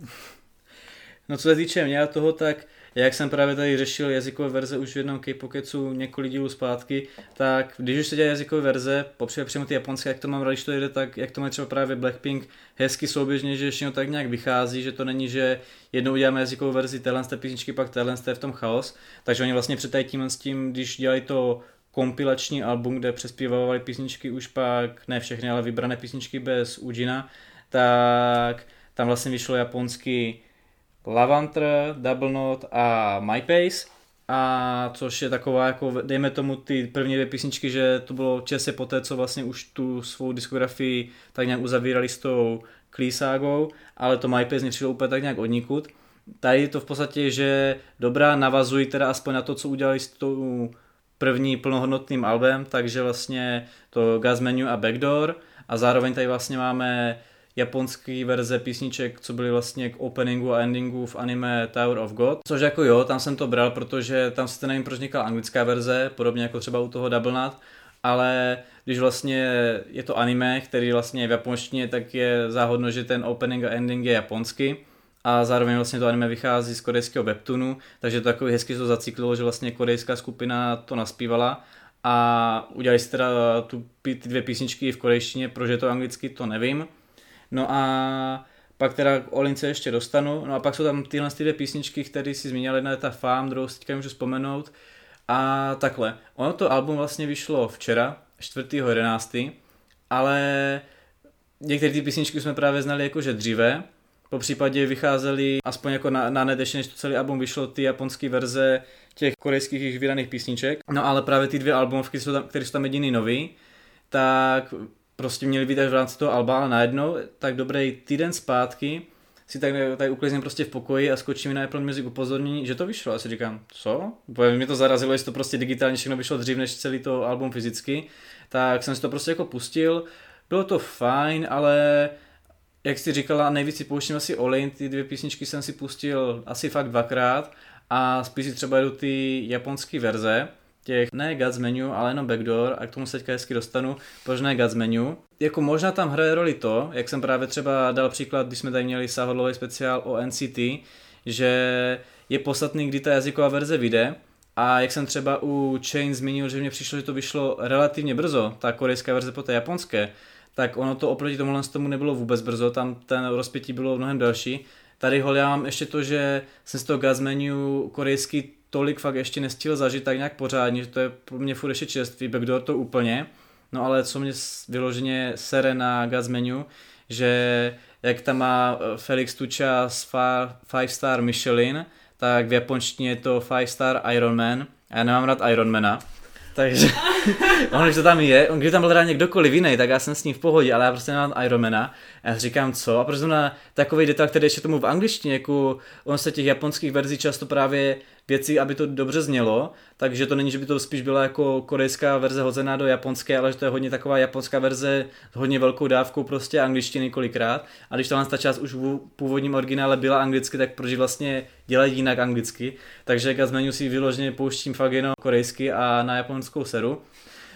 Speaker 1: No co se týče mě a toho, tak jak jsem právě tady řešil jazykové verze už v jednom K-Pocketsu několik dílů zpátky, tak když už se dělá jazykové verze, popřípadě přímo ty japonské, jak to mám rád, když to jde, tak jak to má třeba právě Blackpink hezky souběžně, že všechno tak nějak vychází, že to není, že jednou uděláme jazykovou verzi téhle písničky, pak téhle v tom chaos. Takže oni vlastně před tím s tím, když dělají to kompilační album, kde přespívávali písničky už pak, ne všechny, ale vybrané písničky bez Ujina, tak tam vlastně vyšlo japonsky Lavantr, Double Note a MyPace. A což je taková, jako dejme tomu ty první dvě písničky, že to bylo čase poté, co vlastně už tu svou diskografii tak nějak uzavírali s tou Klíságou, ale to MyPace nepřišlo úplně tak nějak odnikud. Tady to v podstatě, že dobrá, navazují teda aspoň na to, co udělali s tou první plnohodnotným albem, takže vlastně to Gas Menu a Backdoor a zároveň tady vlastně máme japonský verze písniček, co byly vlastně k openingu a endingu v anime Tower of God. Což jako jo, tam jsem to bral, protože tam se nevím, proč vznikla anglická verze, podobně jako třeba u toho Double Knot, ale když vlastně je to anime, který vlastně je v japonštině, tak je záhodno, že ten opening a ending je japonský a zároveň vlastně to anime vychází z korejského webtoonu, takže to takový hezky to zacyklilo, že vlastně korejská skupina to naspívala a udělali si teda tu, ty dvě písničky v korejštině, proč je to anglicky, to nevím. No a pak teda k Olince ještě dostanu, no a pak jsou tam tyhle ty dvě písničky, které si zmínil, jedna je ta Fám, druhou si teďka můžu vzpomenout. A takhle, ono to album vlastně vyšlo včera, 4.11., ale některé ty písničky jsme právě znali jakože dříve, po případě vycházely aspoň jako na, na net, než to celý album vyšlo, ty japonské verze těch korejských již vydaných písniček. No ale právě ty dvě albumovky, které jsou tam jediný nový, tak prostě měli být až v rámci toho alba, ale najednou, tak dobrý týden zpátky, si tak tady uklizním prostě v pokoji a skočí mi na Apple Music upozornění, že to vyšlo. A si říkám, co? Protože mě to zarazilo, jestli to prostě digitálně všechno vyšlo dřív než celý to album fyzicky. Tak jsem si to prostě jako pustil. Bylo to fajn, ale jak jsi říkala, nejvíc si pouštím asi Olin, ty dvě písničky jsem si pustil asi fakt dvakrát a spíš si třeba jdu ty japonské verze, těch ne God's Menu, ale jenom Backdoor a k tomu se teďka hezky dostanu, proč ne God's Menu. Jako možná tam hraje roli to, jak jsem právě třeba dal příklad, když jsme tady měli sáhodlový speciál o NCT, že je podstatný, kdy ta jazyková verze vyjde a jak jsem třeba u Chain zmínil, že mně přišlo, že to vyšlo relativně brzo, ta korejská verze po té japonské, tak ono to oproti tomuhle tomu nebylo vůbec brzo, tam ten rozpětí bylo mnohem delší. Tady holám ještě to, že jsem z toho Gas menu korejský tolik fakt ještě nestihl zažít tak nějak pořádně, že to je pro mě furt ještě čerství, backdoor to úplně. No ale co mě vyloženě sere na Gas menu, že jak tam má Felix Tucha z 5 star Michelin, tak v japonštině je to 5 star Iron Man a já nemám rád Ironmana, takže on, když to tam je, on, když tam byl teda někdokoliv jiný, tak já jsem s ním v pohodě, ale já prostě nemám Ironmana. A já říkám, co? A prostě na takový detail, který ještě tomu v angličtině, jako on se těch japonských verzí často právě věcí, aby to dobře znělo, takže to není, že by to spíš byla jako korejská verze hozená do japonské, ale že to je hodně taková japonská verze s hodně velkou dávkou prostě angličtiny kolikrát. A když tam ta část už v původním originále byla anglicky, tak proč vlastně dělají jinak anglicky. Takže Gazmenu si vyloženě pouštím fakt jenom korejsky a na japonskou seru.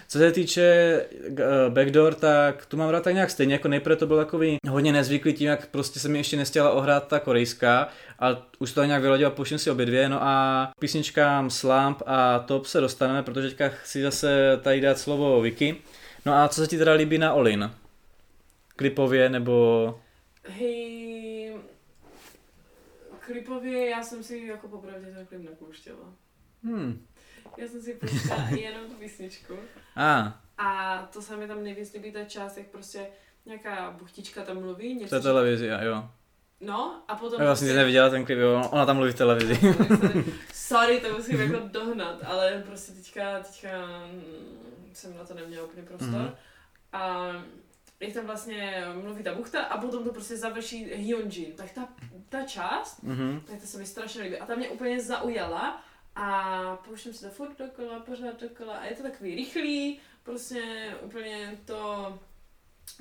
Speaker 1: Co se týče eh, backdoor, tak tu mám rád tak nějak stejně, jako nejprve to byl takový hodně nezvyklý tím, jak prostě se mi ještě nestěla ohrát ta korejská, ale už to nějak vyladil a pouštím si obě dvě, no a písničkám Slump a Top se dostaneme, protože teďka chci zase tady dát slovo Vicky. No a co se ti teda líbí na Olin? Klipově nebo...
Speaker 2: Hej, klipově já jsem si jako popravdě ten klip nepouštěla.
Speaker 1: Hmm.
Speaker 2: Já jsem si pouštěla jenom tu písničku.
Speaker 1: A,
Speaker 2: A to se mi tam nejvíc líbí ta část, jak prostě nějaká buchtička tam mluví,
Speaker 1: v
Speaker 2: něco.
Speaker 1: té televizi, jo.
Speaker 2: No, a potom...
Speaker 1: Já vlastně neviděla ten klip, jo. Ona tam mluví v televizi.
Speaker 2: Sorry, to musím jako dohnat, ale prostě teďka, teďka mm, jsem na to neměla úplně prostor.
Speaker 1: Mhm.
Speaker 2: Mm-hmm. A jak tam vlastně mluví ta buchta a potom to prostě završí Hyunjin. Tak ta, ta část,
Speaker 1: Mhm.
Speaker 2: tak to se mi strašně líbí. A ta mě úplně zaujala a pouštím si to furt dokola, pořád dokola a je to takový rychlý, prostě úplně to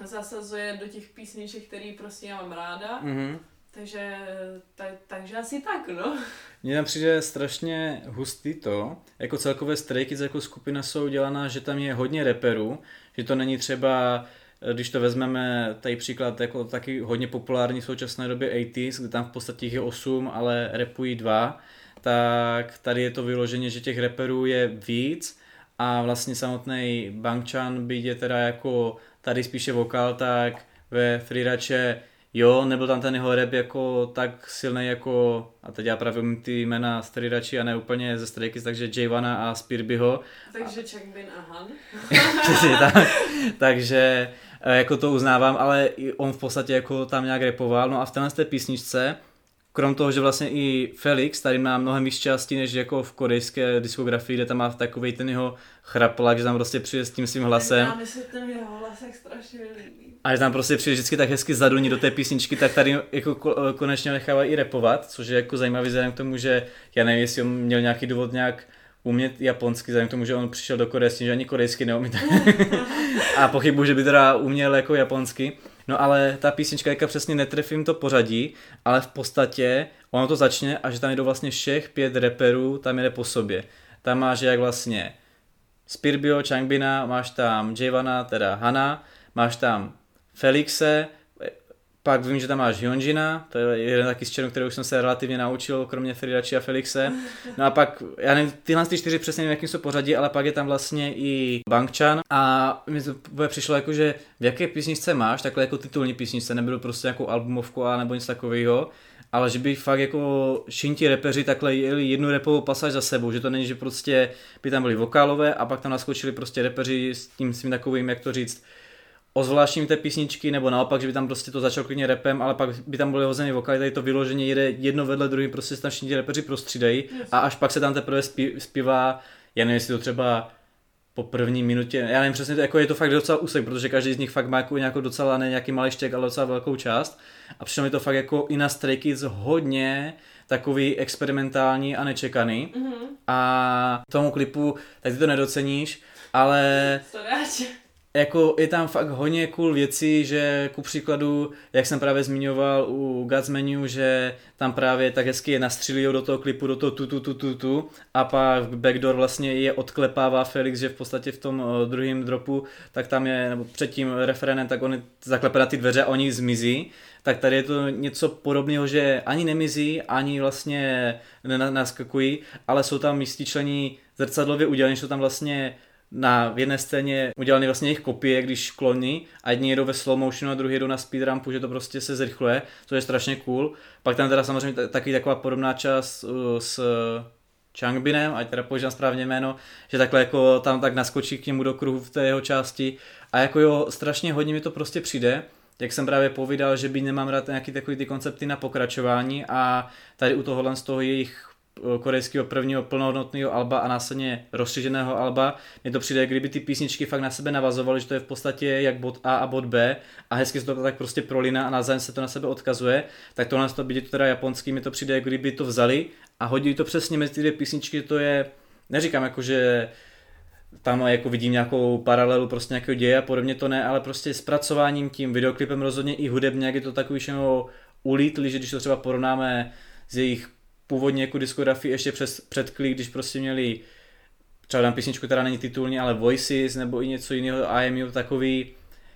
Speaker 2: zasazuje do těch písniček, který prostě já mám ráda.
Speaker 1: Mhm.
Speaker 2: Takže, ta, takže asi tak, no.
Speaker 1: Mně tam přijde strašně hustý to, jako celkové Stray Kids jako skupina jsou dělaná, že tam je hodně reperů, že to není třeba, eh, když to vezmeme tady příklad, jako taky hodně populární v současné době 80s, kde tam v podstatě je 8, ale repují dva, tak tady je to vyloženě, že těch reperů je víc a vlastně samotný Bangchan byť je teda jako tady spíše vokál, tak ve Freerache jo, nebyl tam ten jeho rap jako tak silný jako, a teď já právě umím ty jména z Freerache a ne úplně ze Stray Kids, takže Javana a Spirbyho,
Speaker 2: Takže Changbin a Han.
Speaker 1: Přesně tak. Takže eh, jako to uznávám, ale i on v podstatě jako tam nějak repoval. No a v téhle té písničce, krom toho, že vlastně i Felix tady má mnohem víc částí, než jako v korejské diskografii, kde tam má takový ten jeho chraplak, že tam prostě přijde s tím svým hlasem.
Speaker 2: Já se ten jeho hlasek strašně líbí.
Speaker 1: A že tam prostě přijde vždycky tak hezky zaduní do té písničky, tak tady jako ko- konečně nechává i repovat, což je jako zajímavý vzhledem k tomu, že já nevím, jestli on měl nějaký důvod nějak umět japonsky, vzhledem k tomu, že on přišel do Koreje s tím, že ani korejsky neumí. a pochybuji, že by teda uměl jako japonsky. No ale ta písnička, jaka přesně netrefím to pořadí, ale v podstatě ono to začne a že tam jdou vlastně všech pět reperů, tam jede po sobě. Tam máš jak vlastně Spirbio, Changbina, máš tam Javana, teda Hana, máš tam Felixe, pak vím, že tam máš Hyunjina, to je jeden taky z černou, kterou už jsem se relativně naučil, kromě Fridachi a Felixe. No a pak, já nevím, tyhle ty čtyři přesně nevím, jakým jsou pořadí, ale pak je tam vlastně i Bangchan a mi to přišlo jako, že v jaké písničce máš, takhle jako titulní písničce, nebylo prostě jako albumovku a nebo něco takového, ale že by fakt jako šinti repeři takhle jeli jednu repovou pasáž za sebou, že to není, že prostě by tam byly vokálové a pak tam naskočili prostě repeři s tím svým takovým, jak to říct, ozvláštním té písničky, nebo naopak, že by tam prostě to začalo klidně repem, ale pak by tam byly hozené vokály, tady to vyloženě jede jedno vedle druhý, prostě se tam všichni repeři prostřídají a až pak se tam teprve zpí, zpívá, já nevím, jestli to třeba po první minutě, já nevím přesně, jako je to fakt docela úsek, protože každý z nich fakt má jako nějakou docela, ne nějaký malý štěk, ale docela velkou část. A přišlo mi to fakt jako i na Stray Kids hodně takový experimentální a nečekaný.
Speaker 2: Mhm.
Speaker 1: a tomu klipu, tak ty to nedoceníš, ale
Speaker 2: Sorry,
Speaker 1: jako je tam fakt hodně cool věcí, že ku příkladu, jak jsem právě zmiňoval u God's Menu, že tam právě tak hezky je nastřílí do toho klipu, do toho tu, tu, tu, tu, tu. A pak backdoor vlastně je odklepává Felix, že v podstatě v tom uh, druhém dropu, tak tam je, nebo před tím referenem, tak on zaklepe na ty dveře a oni zmizí, tak tady je to něco podobného, že ani nemizí, ani vlastně nenaskakují, ale jsou tam místí člení zrcadlově udělané, jsou tam vlastně na v jedné scéně udělaný vlastně jejich kopie, když kloní a jedni jedou ve slow motionu a druhý jedou na speedrampu, že to prostě se zrychluje, což je strašně cool. Pak tam teda samozřejmě ta- taky taková podobná část uh, s Changbinem, ať teda používám správně jméno, že takhle jako tam tak naskočí k němu do kruhu v té jeho části a jako jo, strašně hodně mi to prostě přijde, jak jsem právě povídal, že by nemám rád nějaký takový ty koncepty na pokračování a tady u tohohle z toho jejich korejského prvního plnohodnotného alba a následně rozšířeného alba. Mně to přijde, kdyby ty písničky fakt na sebe navazovaly, že to je v podstatě jak bod A a bod B a hezky se to tak prostě prolíná a navzájem se to na sebe odkazuje, tak tohle to být to teda japonský, mi to přijde, kdyby to vzali a hodili to přesně mezi ty dvě písničky, to je, neříkám jako, že tam jako vidím nějakou paralelu prostě nějakého děje a podobně to ne, ale prostě zpracováním tím videoklipem rozhodně i hudebně, jak je to takový všechno ulítli, že když to třeba porovnáme z jejich původně jako diskografii ještě přes, před když prostě měli třeba dám písničku, která není titulní, ale Voices nebo i něco jiného, IMU takový,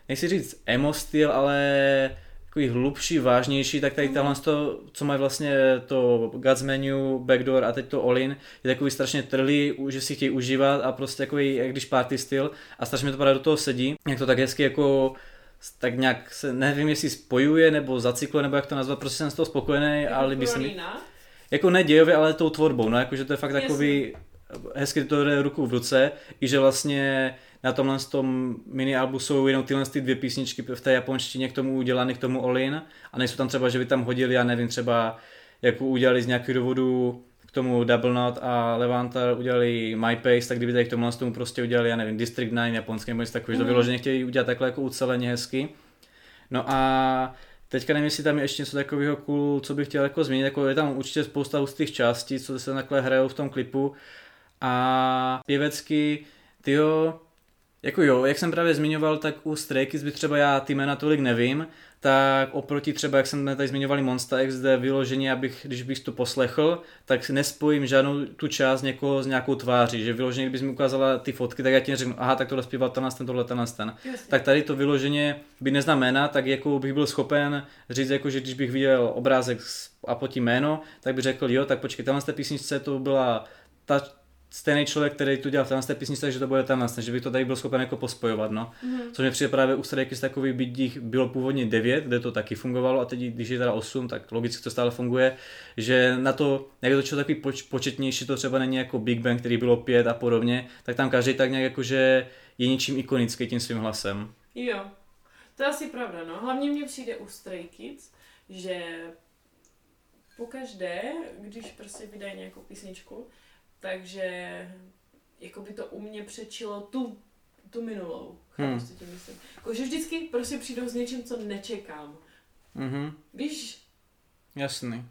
Speaker 1: nechci říct emo styl, ale takový hlubší, vážnější, tak tady tohle, to, co má vlastně to God's Menu, Backdoor a teď to All-In, je takový strašně trlý, že si chtějí užívat a prostě takový, jak když party styl a strašně mi to právě do toho sedí, jak to tak hezky jako tak nějak se, nevím jestli spojuje nebo zacykluje, nebo jak to nazvat, prostě jsem z toho spokojený, ale líbí se mi? Jako ne dějově, ale tou tvorbou, no, jakože to je fakt
Speaker 2: Jasně.
Speaker 1: takový, hezky to jde ruku v ruce, i že vlastně na tomhle tom mini albu jsou jenom tyhle ty dvě písničky v té japonštině k tomu udělané, k tomu Olin a nejsou tam třeba, že by tam hodili, já nevím, třeba jako udělali z nějakého důvodu k tomu Double Knot a Levanta udělali MyPace, tak kdyby tady k tomu tomu prostě udělali, já nevím, District 9 japonský nebo něco takového, že to
Speaker 2: Mhm.
Speaker 1: vyloženě chtějí udělat takhle jako uceleně hezky. No a teďka nevím, jestli tam je ještě něco takového cool, co bych chtěl jako zmínit, jako je tam určitě spousta hustých částí, co se takhle hrajou v tom klipu. A pěvecky, tyjo, jako jo, jak jsem právě zmiňoval, tak u Stray Kids by třeba já ty jména tolik nevím, tak oproti třeba, jak jsme tady zmiňovali Monsta X, zde vyloženě, abych, když bych to poslechl, tak si nespojím žádnou tu část někoho s nějakou tváří, že vyloženě, kdybys mi ukázala ty fotky, tak já ti řeknu, aha, tak tohle zpíval tenhle, ten, tohle, ten.
Speaker 2: Jasně.
Speaker 1: Tak tady to vyloženě by neznám jména, tak jako bych byl schopen říct, jako, že když bych viděl obrázek a pod tím jméno, tak bych řekl, jo, tak počkej, tenhle z té písničce to byla ta stejný člověk, který tu dělal v té písničce, takže to bude tenhle, že bych to tady byl schopen jako pospojovat, no.
Speaker 2: Mhm.
Speaker 1: Což mi přijde právě u Stray Kids takový byť jich bylo původně 9, kde to taky fungovalo a teď, když je teda 8, tak logicky to stále funguje, že na to, jak je to člověk takový poč, početnější, to třeba není jako Big Bang, který bylo 5 a podobně, tak tam každý tak nějak jakože je něčím ikonický tím svým hlasem.
Speaker 2: Jo, to je asi pravda, no. Hlavně mně přijde u Stray Kids, že pokaždé, když prostě vydají nějakou písničku, takže jako by to u mě přečilo tu, tu minulou.
Speaker 1: Hmm.
Speaker 2: Hmm. tím myslím. Jako, že vždycky prostě přijdou s něčím, co nečekám.
Speaker 1: Mhm,
Speaker 2: Víš,
Speaker 1: jasný.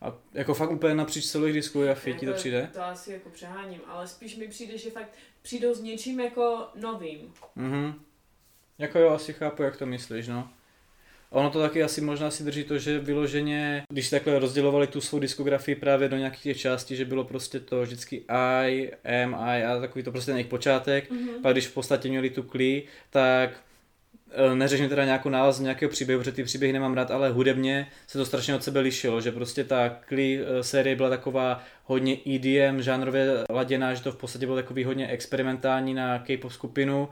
Speaker 1: A jako fakt úplně napříč celou disku a ti to
Speaker 2: jako,
Speaker 1: přijde?
Speaker 2: To asi jako přeháním, ale spíš mi přijde, že fakt přijdou s něčím jako novým.
Speaker 1: Mhm. Jako jo, asi chápu, jak to myslíš, no. A ono to taky asi možná si drží to, že vyloženě, když takhle rozdělovali tu svou diskografii právě do nějakých těch částí, že bylo prostě to vždycky I, M, I a takový to prostě ten jejich počátek,
Speaker 2: Mhm.
Speaker 1: pak když v podstatě měli tu klí, tak eh, neřeším teda nějakou nález nějakého příběhu, protože ty příběhy nemám rád, ale hudebně se to strašně od sebe lišilo, že prostě ta Klee eh, série byla taková hodně EDM, žánrově laděná, že to v podstatě bylo takový hodně experimentální na K-pop skupinu.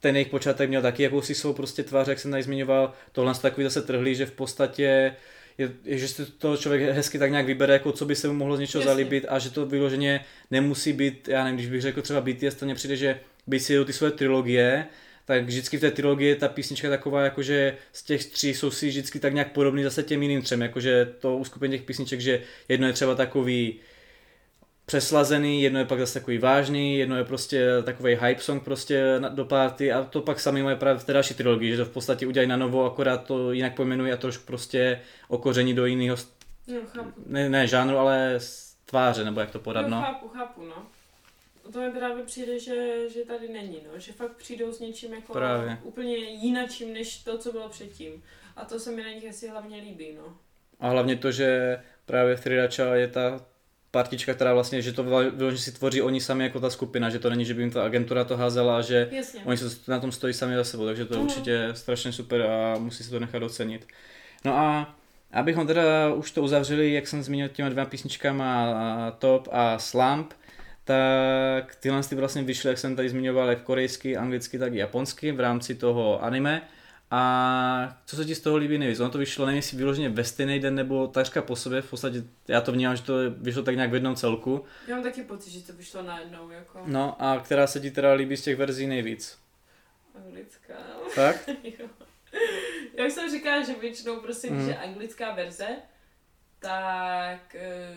Speaker 1: Ten jejich počátek měl taky jakousi svou prostě tvář, jak jsem tady zmiňoval. Tohle se takový zase trhlý, že v podstatě je, je, že si to člověk hezky tak nějak vybere, jako co by se mu mohlo z něčeho
Speaker 2: Jasně.
Speaker 1: zalíbit a že to vyloženě nemusí být, já nevím, když bych řekl třeba BTS, to mně přijde, že by si jedou ty svoje trilogie, tak vždycky v té trilogii ta písnička taková, jakože z těch tří jsou si vždycky tak nějak podobný zase těm jiným třem, jakože to uskupení těch písniček, že jedno je třeba takový přeslazený, jedno je pak zase takový vážný, jedno je prostě takový hype song prostě na, do party a to pak sami mají právě v té další trilogii, že to v podstatě udělají na novo, akorát to jinak pojmenují a trošku prostě okoření do jiného,
Speaker 2: No, chápu.
Speaker 1: ne, ne žánru, ale tváře, nebo jak to podat,
Speaker 2: no,
Speaker 1: no.
Speaker 2: chápu, chápu, no. To mi právě přijde, že, že tady není, no. Že fakt přijdou s něčím jako
Speaker 1: Právě.
Speaker 2: úplně jinačím, než to, co bylo předtím. A to se mi na nich asi hlavně líbí, no.
Speaker 1: A hlavně to, že právě v Tridacha je ta partička, která vlastně, že to vyloženě si tvoří oni sami jako ta skupina, že to není, že by jim ta agentura to házela a že
Speaker 2: Jasně.
Speaker 1: oni se na tom stojí sami za sebou, takže to je
Speaker 2: Mhm.
Speaker 1: určitě strašně super a musí se to nechat ocenit. No a abychom teda už to uzavřeli, jak jsem zmínil těma dvěma písničkama a Top a Slump, tak tyhle ty vlastně vyšly, jak jsem tady zmiňoval, jak korejsky, anglicky, tak i japonsky v rámci toho anime. A co se ti z toho líbí nejvíc? Ono to vyšlo, nevím jestli vyloženě ve stejný den nebo takřka po sobě, v podstatě já to vnímám, že to vyšlo tak nějak v jednom celku.
Speaker 2: Já mám taky pocit, že to vyšlo najednou, jako
Speaker 1: No a která se ti teda líbí z těch verzí nejvíc?
Speaker 2: anglická.
Speaker 1: Tak?
Speaker 2: Jo. Já už jsem říkala, že většinou prostě,
Speaker 1: Mhm.
Speaker 2: je anglická verze, tak eh,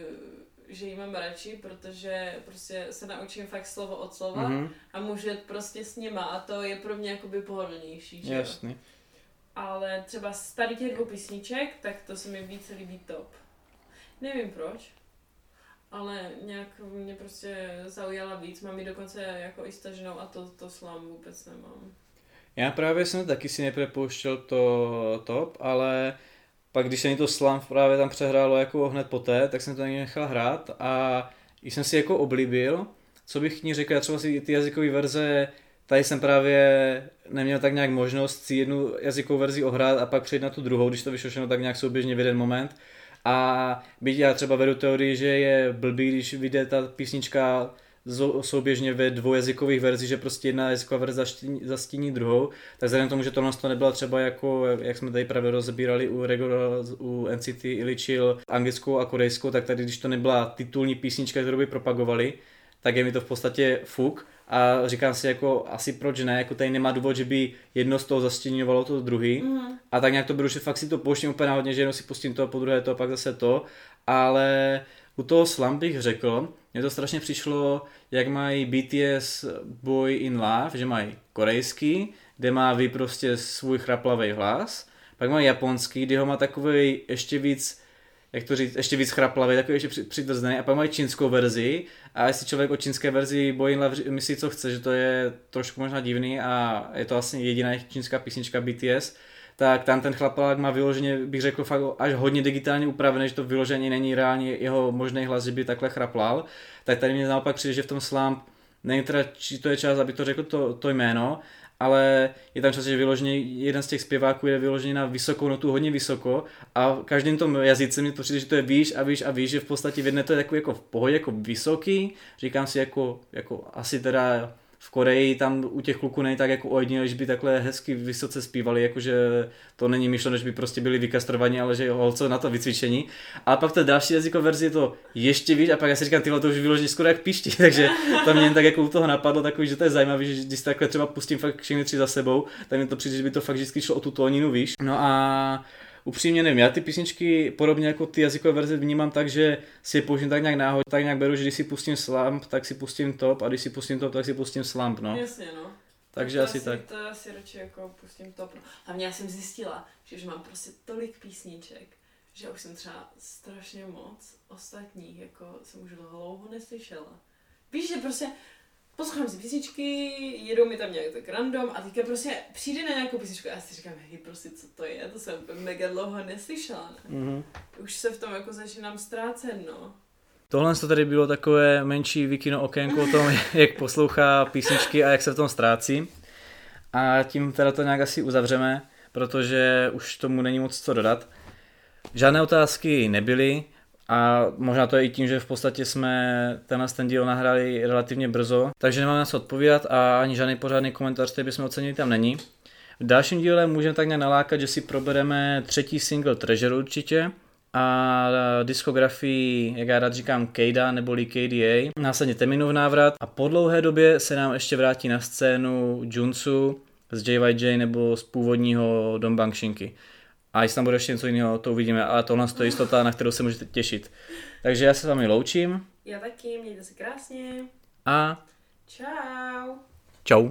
Speaker 2: že ji mám radši, protože prostě se naučím fakt slovo od slova
Speaker 1: Mhm,
Speaker 2: a můžu jet prostě s nima a to je pro mě jakoby pohodlnější, že
Speaker 1: jasný.
Speaker 2: Ale třeba z tady těch dvou písniček, tak to se mi více líbí top. Nevím proč, ale nějak mě prostě zaujala víc. Mám ji dokonce jako i staženou a to, to slam vůbec nemám.
Speaker 1: Já právě jsem taky si nejprve pouštěl to top, ale pak když se mi to slam právě tam přehrálo jako hned poté, tak jsem to někdy nechal hrát a jsem si jako oblíbil, co bych k ní řekl, já třeba si ty jazykové verze, tady jsem právě neměl tak nějak možnost si jednu jazykovou verzi ohrát a pak přejít na tu druhou, když to vyšlo všechno tak nějak souběžně v jeden moment. A byť já třeba vedu teorii, že je blbý, když vyjde ta písnička souběžně ve dvoujazykových verzích, že prostě jedna jazyková verze zastíní, druhou, tak vzhledem tomu, že tohle to nebyla třeba jako, jak jsme tady právě rozebírali u Regular, u NCT Ilichil anglickou a korejskou, tak tady když to nebyla titulní písnička, kterou by propagovali, tak je mi to v podstatě fuk. A říkám si jako asi proč ne, jako tady nemá důvod, že by jedno z toho zastěňovalo to druhý.
Speaker 2: Mm.
Speaker 1: a tak nějak to beru, že fakt si to pouštím úplně náhodně, že jenom si pustím to a po druhé to a pak zase to, ale u toho Slum bych řekl, mně to strašně přišlo, jak mají BTS Boy in Love, že mají korejský, kde má vy prostě svůj chraplavý hlas, pak mají japonský, kde ho má takový ještě víc jak to říct, ještě víc chraplavý, takový ještě při- přidrzný a pak mají čínskou verzi. A jestli člověk o čínské verzi Love myslí, co chce, že to je trošku možná divný a je to asi jediná čínská písnička BTS, tak tam ten chlapák má vyloženě, bych řekl, fakt až hodně digitálně upravené, že to vyloženě není reálně jeho možný hlas, že by takhle chraplal. Tak tady mě naopak přijde, že v tom Slump není teda, či to je čas, aby to řekl to, to jméno, ale je tam čas, že vyloženě jeden z těch zpěváků je vyložený na vysokou notu, hodně vysoko a v každém tom jazyce mi to přijde, že to je výš a výš a výš, že v podstatě v jedné to je jako v pohodě, jako vysoký, říkám si jako, jako asi teda v Koreji tam u těch kluků není tak jako ojedinělý, že by takhle hezky vysoce zpívali, jakože to není myšleno, že by prostě byli vykastrovaní, ale že holce na to vycvičení. A pak ta další jazykové verzi je to ještě víc a pak já si říkám, tyhle to už vyloží skoro jak píšti, takže to mě tak jako u toho napadlo takový, že to je zajímavé, že když takhle třeba pustím fakt všechny tři za sebou, tak mi to přijde, že by to fakt vždycky šlo o tu tóninu, víš. No a upřímně nevím, já ty písničky podobně jako ty jazykové verze vnímám tak, že si je použím tak nějak náhodně, tak nějak beru, že když si pustím slump, tak si pustím top a když si pustím top, tak si pustím slump, no.
Speaker 2: Jasně, no.
Speaker 1: Takže
Speaker 2: to
Speaker 1: asi tak.
Speaker 2: To asi radši jako pustím top. Hlavně já jsem zjistila, že už mám prostě tolik písniček, že už jsem třeba strašně moc ostatních, jako jsem už dlouho neslyšela. Víš, že prostě poslouchám si písničky, jedou mi tam nějak tak random a teďka prostě přijde na nějakou písničku a já si říkám, hej, prostě co to je, to jsem mega dlouho neslyšela, ne?
Speaker 1: Mhm.
Speaker 2: Už se v tom jako začínám ztrácet, no.
Speaker 1: Tohle to tady bylo takové menší vikino okénko o tom, jak poslouchá písničky a jak se v tom ztrácí. A tím teda to nějak asi uzavřeme, protože už tomu není moc co dodat. Žádné otázky nebyly a možná to je i tím, že v podstatě jsme tenhle ten díl nahrali relativně brzo, takže nemáme na co odpovídat a ani žádný pořádný komentář, který bychom ocenili, tam není. V dalším díle můžeme tak nějak nalákat, že si probereme třetí single Treasure určitě, a diskografii, jak já rád říkám, Kejda neboli KDA. Následně Teminův návrat a po dlouhé době se nám ještě vrátí na scénu Junsu z JYJ nebo z původního Dongbang Shinky. A jestli tam bude ještě něco jiného, to uvidíme, ale tohle je jistota, na kterou se můžete těšit. Takže já se s vámi loučím
Speaker 2: Já taky, mějte se krásně.
Speaker 1: a
Speaker 2: Čau.
Speaker 1: čau.